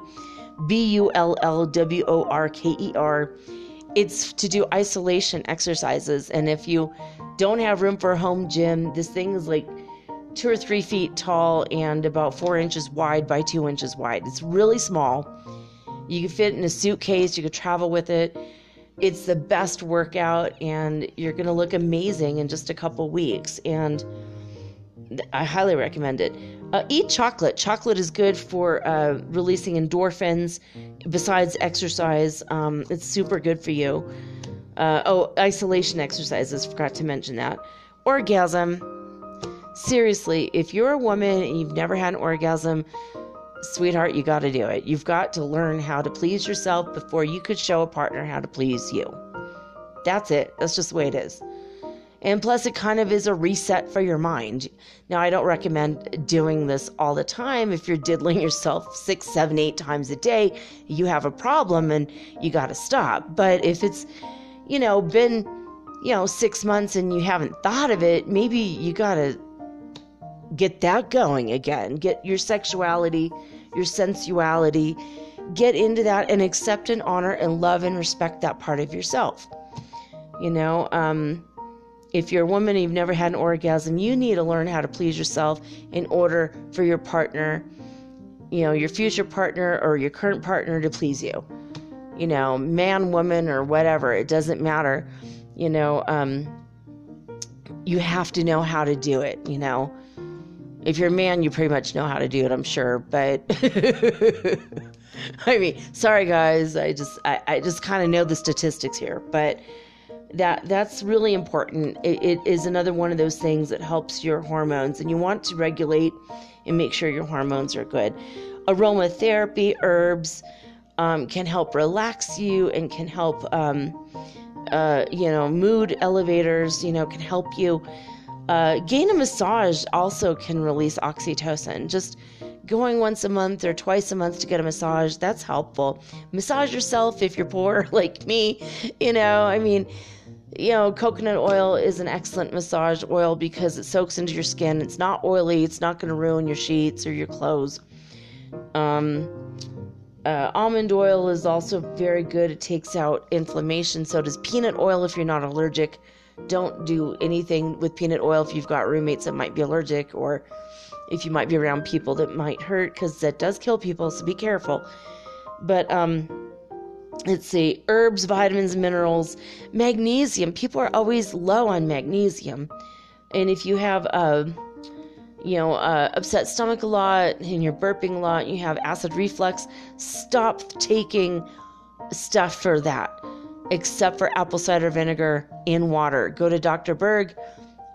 A: B U L L W O R K E R it's to do isolation exercises. And if you don't have room for a home gym, this thing is like two or three feet tall and about four inches wide by two inches wide. It's really small. You can fit in a suitcase, you could travel with it. It's the best workout, and you're going to look amazing in just a couple weeks. And I highly recommend it. Uh, eat chocolate. Chocolate is good for uh, releasing endorphins. Besides exercise, um, it's super good for you. Uh, oh, isolation exercises. Forgot to mention that. Orgasm. Seriously, if you're a woman and you've never had an orgasm, sweetheart, you got to do it. You've got to learn how to please yourself before you could show a partner how to please you. That's it. That's just the way it is. And plus, it kind of is a reset for your mind. Now, I don't recommend doing this all the time. If you're diddling yourself six, seven, eight times a day, you have a problem and you got to stop. But if it's, you know, been, you know, six months and you haven't thought of it, maybe you got to get that going again. Get your sexuality, your sensuality, get into that and accept and honor and love and respect that part of yourself. You know, um, if you're a woman and you've never had an orgasm, you need to learn how to please yourself in order for your partner, you know, your future partner or your current partner to please you. You know, man, woman, or whatever, it doesn't matter. You know, um, you have to know how to do it, you know. If you're a man, you pretty much know how to do it, I'm sure. But I mean, sorry guys, I just I, I just kind of know the statistics here, but that that's really important. It, it is another one of those things that helps your hormones, and you want to regulate and make sure your hormones are good. Aromatherapy, herbs um, can help relax you and can help, um, uh, you know, mood elevators, you know, can help you. Uh, gain a massage also can release oxytocin. Just going once a month or twice a month to get a massage, that's helpful. Massage yourself if you're poor, like me, you know, I mean, you know, coconut oil is an excellent massage oil because it soaks into your skin. It's not oily, it's not going to ruin your sheets or your clothes. Um, uh, almond oil is also very good. It takes out inflammation. So does peanut oil if you're not allergic. Don't do anything with peanut oil if you've got roommates that might be allergic or if you might be around people that might hurt because that does kill people. So be careful. But um, let's see herbs vitamins minerals magnesium. People are always low on magnesium. And if you have a uh, you know uh, upset stomach a lot and you're burping a lot you have acid reflux stop taking stuff for that except for apple cider vinegar in water. Go to dr berg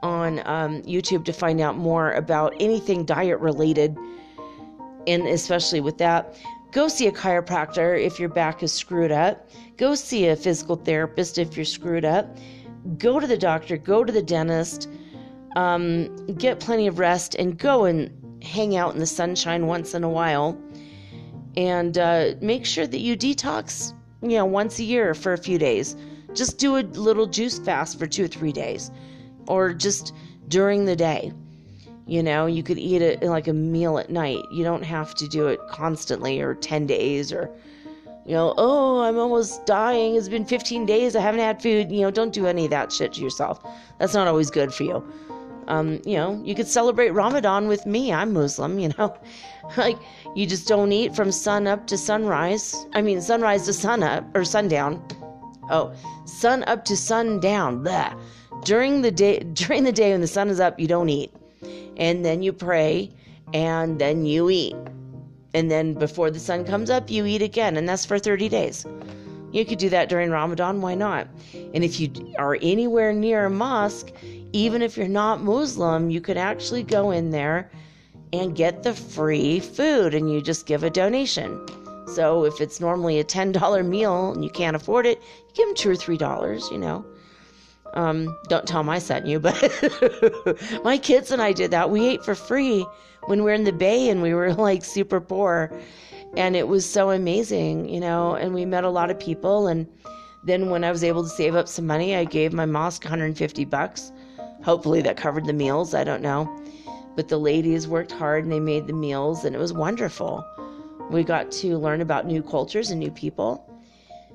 A: on um, youtube to find out more about anything diet related and especially with that Go see a chiropractor if your back is screwed up. Go see a physical therapist if you're screwed up. Go to the doctor, go to the dentist, um, get plenty of rest, and go and hang out in the sunshine once in a while. And uh, make sure that you detox, you know, once a year for a few days. Just do a little juice fast for two or three days, or just during the day. You know, you could eat it like a meal at night. You don't have to do it constantly or 10 days or, you know, oh, I'm almost dying. It's been 15 days. I haven't had food. You know, don't do any of that shit to yourself. That's not always good for you. Um, you know, you could celebrate Ramadan with me. I'm Muslim, you know. like, you just don't eat from sun up to sunrise. I mean, sunrise to sun up or sundown. Oh, sun up to sundown. Blah. During the day, during the day when the sun is up, you don't eat and then you pray, and then you eat. And then before the sun comes up, you eat again, and that's for 30 days. You could do that during Ramadan, why not? And if you are anywhere near a mosque, even if you're not Muslim, you could actually go in there and get the free food and you just give a donation. So if it's normally a $10 meal and you can't afford it, you give them 2 or $3, you know. Um, don't tell I sent you, but my kids and I did that. We ate for free when we were in the Bay and we were like super poor. And it was so amazing, you know, and we met a lot of people. And then when I was able to save up some money, I gave my mosque 150 bucks. Hopefully that covered the meals. I don't know. But the ladies worked hard and they made the meals, and it was wonderful. We got to learn about new cultures and new people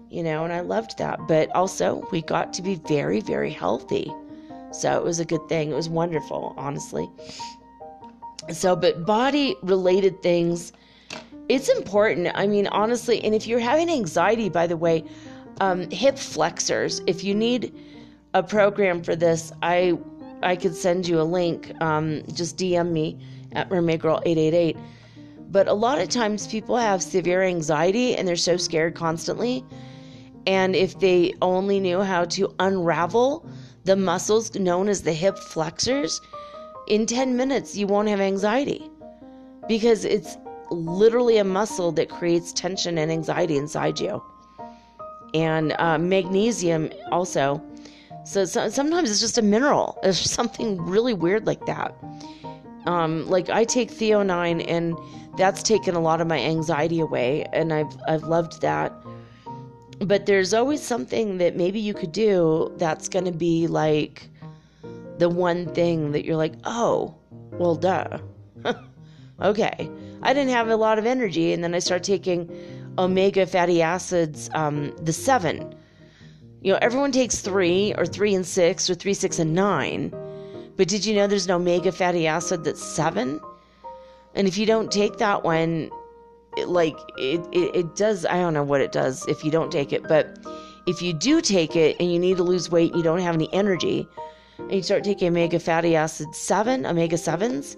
A: you know, and I loved that. But also, we got to be very, very healthy. So it was a good thing. It was wonderful, honestly. So, but body related things, it's important. I mean, honestly, and if you're having anxiety, by the way, um, hip flexors, if you need a program for this, I I could send you a link. Um, just DM me at Mermaid Girl 888. But a lot of times people have severe anxiety and they're so scared constantly and if they only knew how to unravel the muscles known as the hip flexors, in 10 minutes you won't have anxiety because it's literally a muscle that creates tension and anxiety inside you. And uh, magnesium also. So, so sometimes it's just a mineral. It's something really weird like that. Um, like I take Theanine, and that's taken a lot of my anxiety away, and I've I've loved that. But there's always something that maybe you could do that's going to be like the one thing that you're like, oh, well, duh. okay. I didn't have a lot of energy, and then I start taking omega fatty acids, um, the seven. You know, everyone takes three, or three and six, or three, six, and nine. But did you know there's an omega fatty acid that's seven? And if you don't take that one, like it, it, it does, I don't know what it does if you don't take it, but if you do take it and you need to lose weight, you don't have any energy, and you start taking omega fatty acid seven, omega sevens,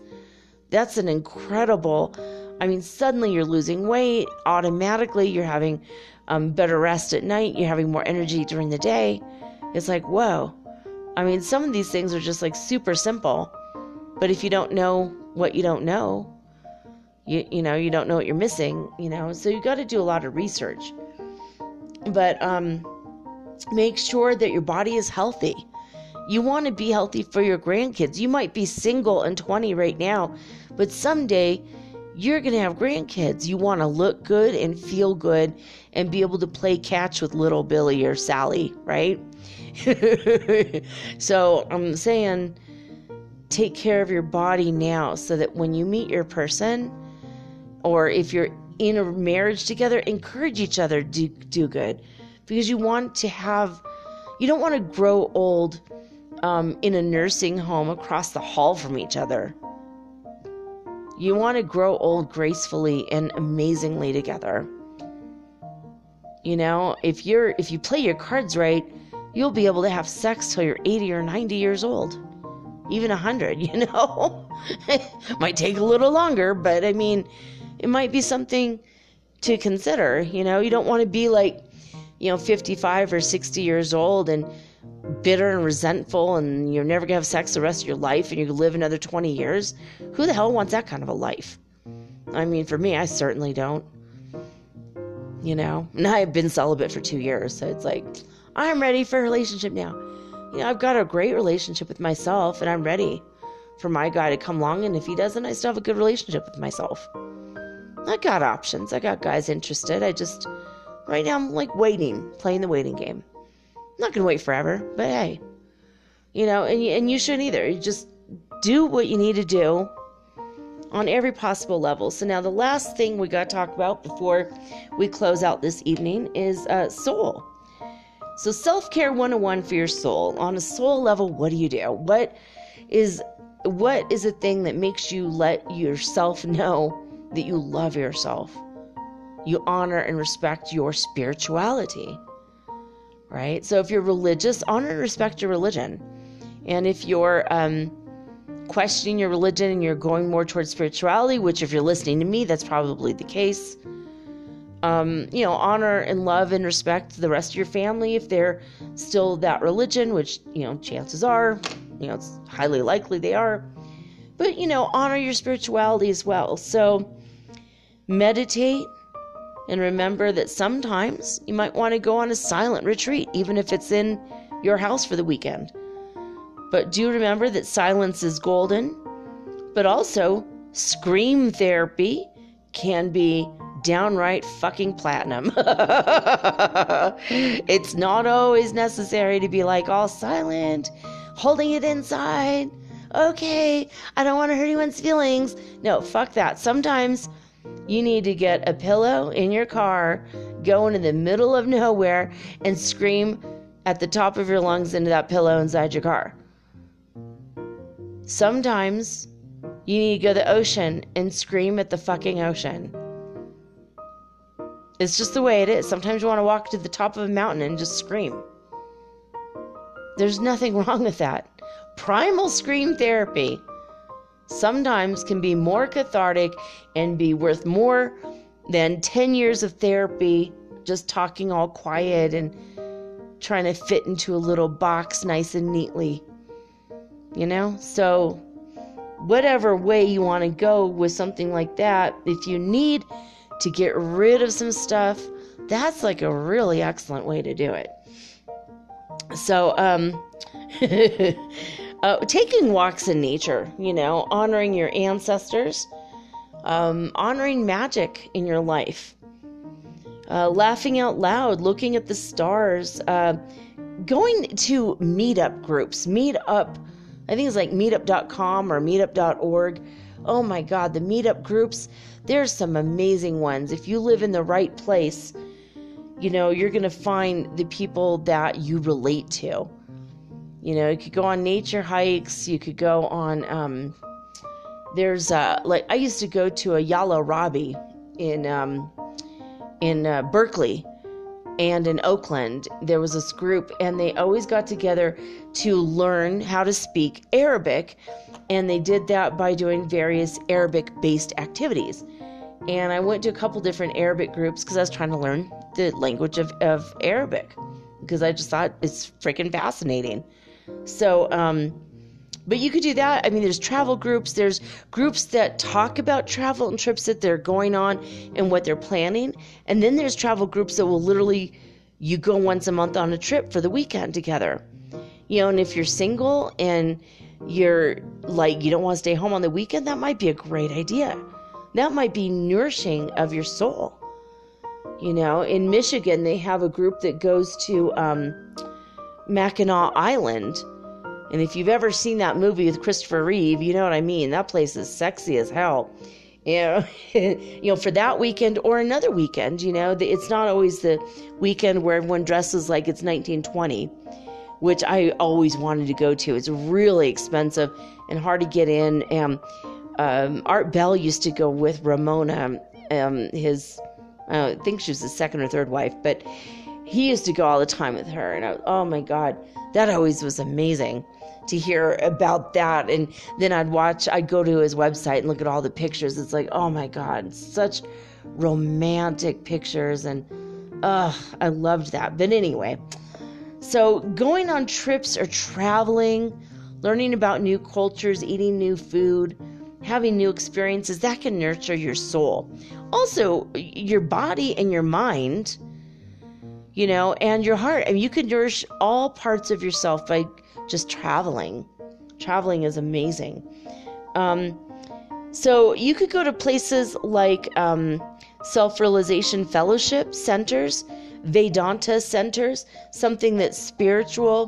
A: that's an incredible. I mean, suddenly you're losing weight. Automatically, you're having um, better rest at night. You're having more energy during the day. It's like, whoa. I mean, some of these things are just like super simple. But if you don't know what you don't know, you, you know, you don't know what you're missing, you know, so you got to do a lot of research. But um, make sure that your body is healthy. You want to be healthy for your grandkids. You might be single and 20 right now, but someday you're going to have grandkids. You want to look good and feel good and be able to play catch with little Billy or Sally, right? so I'm saying take care of your body now so that when you meet your person or if you're in a marriage together, encourage each other to do good because you want to have, you don't want to grow old um, in a nursing home across the hall from each other. You want to grow old gracefully and amazingly together. You know, if you're if you play your cards right, you'll be able to have sex till you're 80 or 90 years old. Even 100, you know? might take a little longer, but I mean, it might be something to consider, you know? You don't want to be like, you know, 55 or 60 years old and bitter and resentful and you're never going to have sex the rest of your life and you live another 20 years. Who the hell wants that kind of a life? I mean, for me, I certainly don't. You know, and I have been celibate for two years, so it's like, I'm ready for a relationship now. You know, I've got a great relationship with myself and I'm ready for my guy to come along. And if he doesn't, I still have a good relationship with myself. I got options. I got guys interested. I just, right now, I'm like waiting, playing the waiting game not going to wait forever, but hey, you know, and and you shouldn't either. You just do what you need to do on every possible level. So now the last thing we got to talk about before we close out this evening is uh, soul. So self-care 101 for your soul. On a soul level, what do you do? What is what is a thing that makes you let yourself know that you love yourself? You honor and respect your spirituality right? So if you're religious, honor and respect your religion. And if you're um, questioning your religion and you're going more towards spirituality, which if you're listening to me, that's probably the case. Um, you know, honor and love and respect the rest of your family if they're still that religion, which, you know, chances are, you know, it's highly likely they are. But, you know, honor your spirituality as well. So meditate, and remember that sometimes you might want to go on a silent retreat, even if it's in your house for the weekend. But do remember that silence is golden, but also scream therapy can be downright fucking platinum. it's not always necessary to be like all silent, holding it inside. Okay, I don't want to hurt anyone's feelings. No, fuck that. Sometimes you need to get a pillow in your car, go into the middle of nowhere, and scream at the top of your lungs into that pillow inside your car. Sometimes you need to go to the ocean and scream at the fucking ocean. It's just the way it is. Sometimes you want to walk to the top of a mountain and just scream. There's nothing wrong with that. Primal scream therapy sometimes can be more cathartic and be worth more than 10 years of therapy just talking all quiet and trying to fit into a little box nice and neatly. You know? So, whatever way you want to go with something like that, if you need to get rid of some stuff, that's like a really excellent way to do it. So, um, uh, taking walks in nature, you know, honoring your ancestors, um, honoring magic in your life, uh, laughing out loud, looking at the stars, uh, going to meetup groups, meetup, I think it's like meetup.com or meetup.org. Oh my God, the meetup groups, there's some amazing ones. If you live in the right place, you know, you're going to find the people that you relate to. You know, you could go on nature hikes, you could go on, um, there's, uh, like, I used to go to a Yala Rabi in, um, in uh, Berkeley and in Oakland, there was this group, and they always got together to learn how to speak Arabic. And they did that by doing various Arabic based activities. And I went to a couple different Arabic groups because I was trying to learn the language of, of Arabic because I just thought it's freaking fascinating. So, um, but you could do that. I mean, there's travel groups, there's groups that talk about travel and trips that they're going on and what they're planning. And then there's travel groups that will literally, you go once a month on a trip for the weekend together. You know, and if you're single and you're like, you don't want to stay home on the weekend, that might be a great idea. That might be nourishing of your soul. You know, in Michigan, they have a group that goes to um, Mackinac Island and if you've ever seen that movie with Christopher Reeve, you know what I mean. That place is sexy as hell. You know, you know, for that weekend or another weekend, you know, it's not always the weekend where everyone dresses like it's 1920, which I always wanted to go to. It's really expensive and hard to get in. And um, Art Bell used to go with Ramona, um, his, I think she was his second or third wife, but he used to go all the time with her. And I, oh my God, that always was amazing to hear about that. And then I'd watch, I'd go to his website and look at all the pictures. It's like, oh my God, such romantic pictures. And uh, I loved that. But anyway, so going on trips or traveling, learning about new cultures, eating new food, having new experiences, that can nurture your soul. Also, your body and your mind you know, and your heart. I mean, you can nourish all parts of yourself by just traveling. Traveling is amazing. Um, so you could go to places like um, self realization fellowship centers, Vedanta centers, something that's spiritual,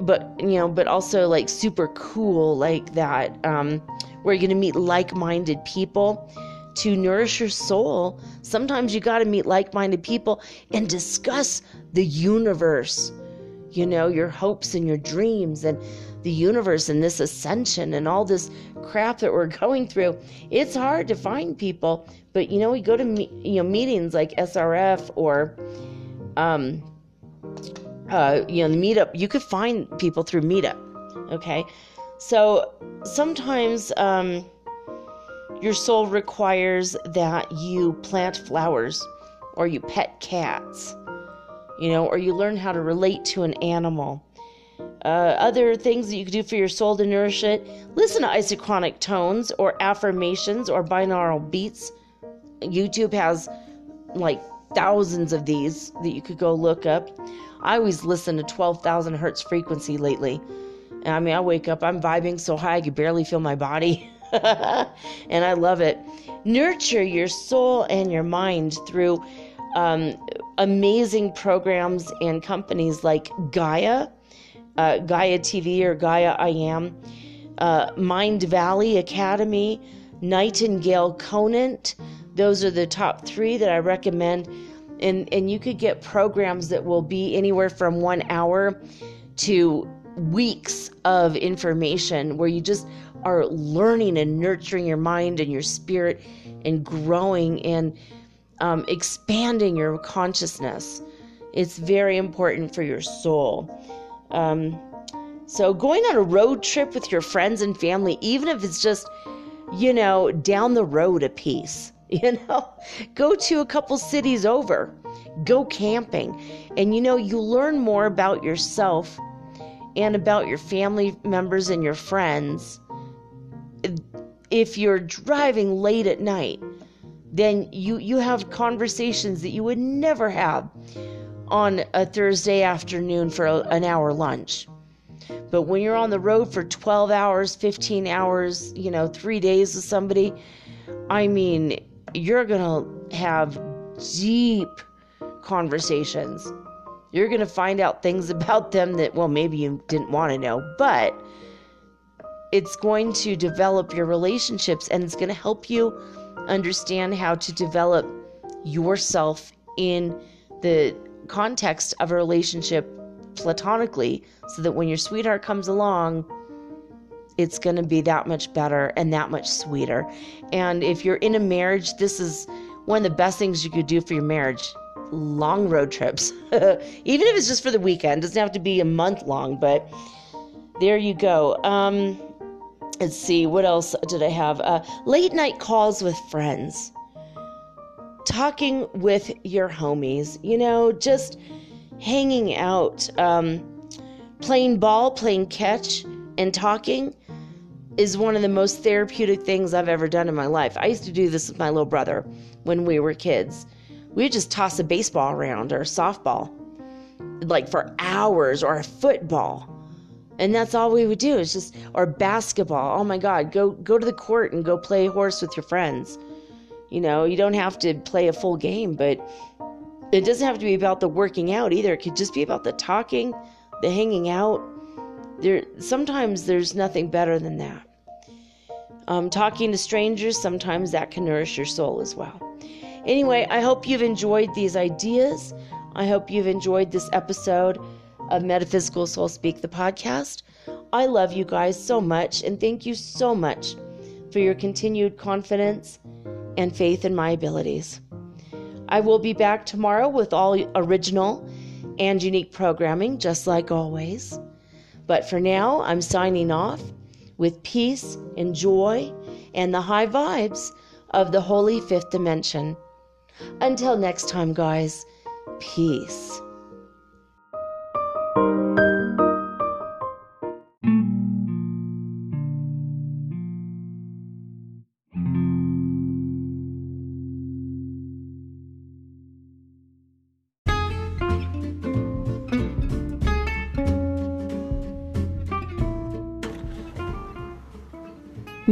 A: but you know, but also like super cool, like that, um, where you're going to meet like minded people to nourish your soul. Sometimes you got to meet like minded people and discuss the universe you know, your hopes and your dreams and the universe and this ascension and all this crap that we're going through. It's hard to find people, but you know, we go to me- you know meetings like SRF or um uh you know, the meetup, you could find people through meetup. Okay? So sometimes um your soul requires that you plant flowers or you pet cats you know, or you learn how to relate to an animal. Uh, other things that you can do for your soul to nourish it listen to isochronic tones or affirmations or binaural beats. YouTube has like thousands of these that you could go look up. I always listen to 12,000 hertz frequency lately. I mean, I wake up, I'm vibing so high I can barely feel my body. and I love it. Nurture your soul and your mind through um, amazing programs and companies like Gaia, uh, Gaia TV or Gaia I Am, uh, Mindvalley Academy, Nightingale Conant. Those are the top three that I recommend. And, and you could get programs that will be anywhere from one hour to weeks of information where you just are learning and nurturing your mind and your spirit and growing and um, expanding your consciousness. It's very important for your soul. Um, so, going on a road trip with your friends and family, even if it's just, you know, down the road a piece, you know, go to a couple cities over, go camping, and you know, you learn more about yourself and about your family members and your friends if you're driving late at night then you you have conversations that you would never have on a Thursday afternoon for a, an hour lunch. But when you're on the road for 12 hours, 15 hours, you know, three days with somebody, I mean, you're going to have deep conversations. You're going to find out things about them that, well, maybe you didn't want to know, but it's going to develop your relationships and it's going to help you understand how to develop yourself in the context of a relationship platonically so that when your sweetheart comes along, it's going to be that much better and that much sweeter. And if you're in a marriage, this is one of the best things you could do for your marriage. Long road trips. Even if it's just for the weekend, it doesn't have to be a month long, but there you go. Um, let's see, what else did I have? Uh, late night calls with friends. Talking with your homies, you know, just hanging out, um, playing ball, playing catch, and talking is one of the most therapeutic things I've ever done in my life. I used to do this with my little brother when we were kids. We would just toss a baseball around or softball, like for hours, or a football. And that's all we would do is just or basketball. Oh my god, go go to the court and go play horse with your friends. You know, you don't have to play a full game, but it doesn't have to be about the working out either. It could just be about the talking, the hanging out. There sometimes there's nothing better than that. Um, talking to strangers, sometimes that can nourish your soul as well. Anyway, I hope you've enjoyed these ideas. I hope you've enjoyed this episode of Metaphysical Soul Speak, the podcast. I love you guys so much, and thank you so much for your continued confidence and faith in my abilities. I will be back tomorrow with all original and unique programming, just like always. But for now, I'm signing off with peace and joy and the high vibes of the holy fifth dimension. Until next time, guys, peace.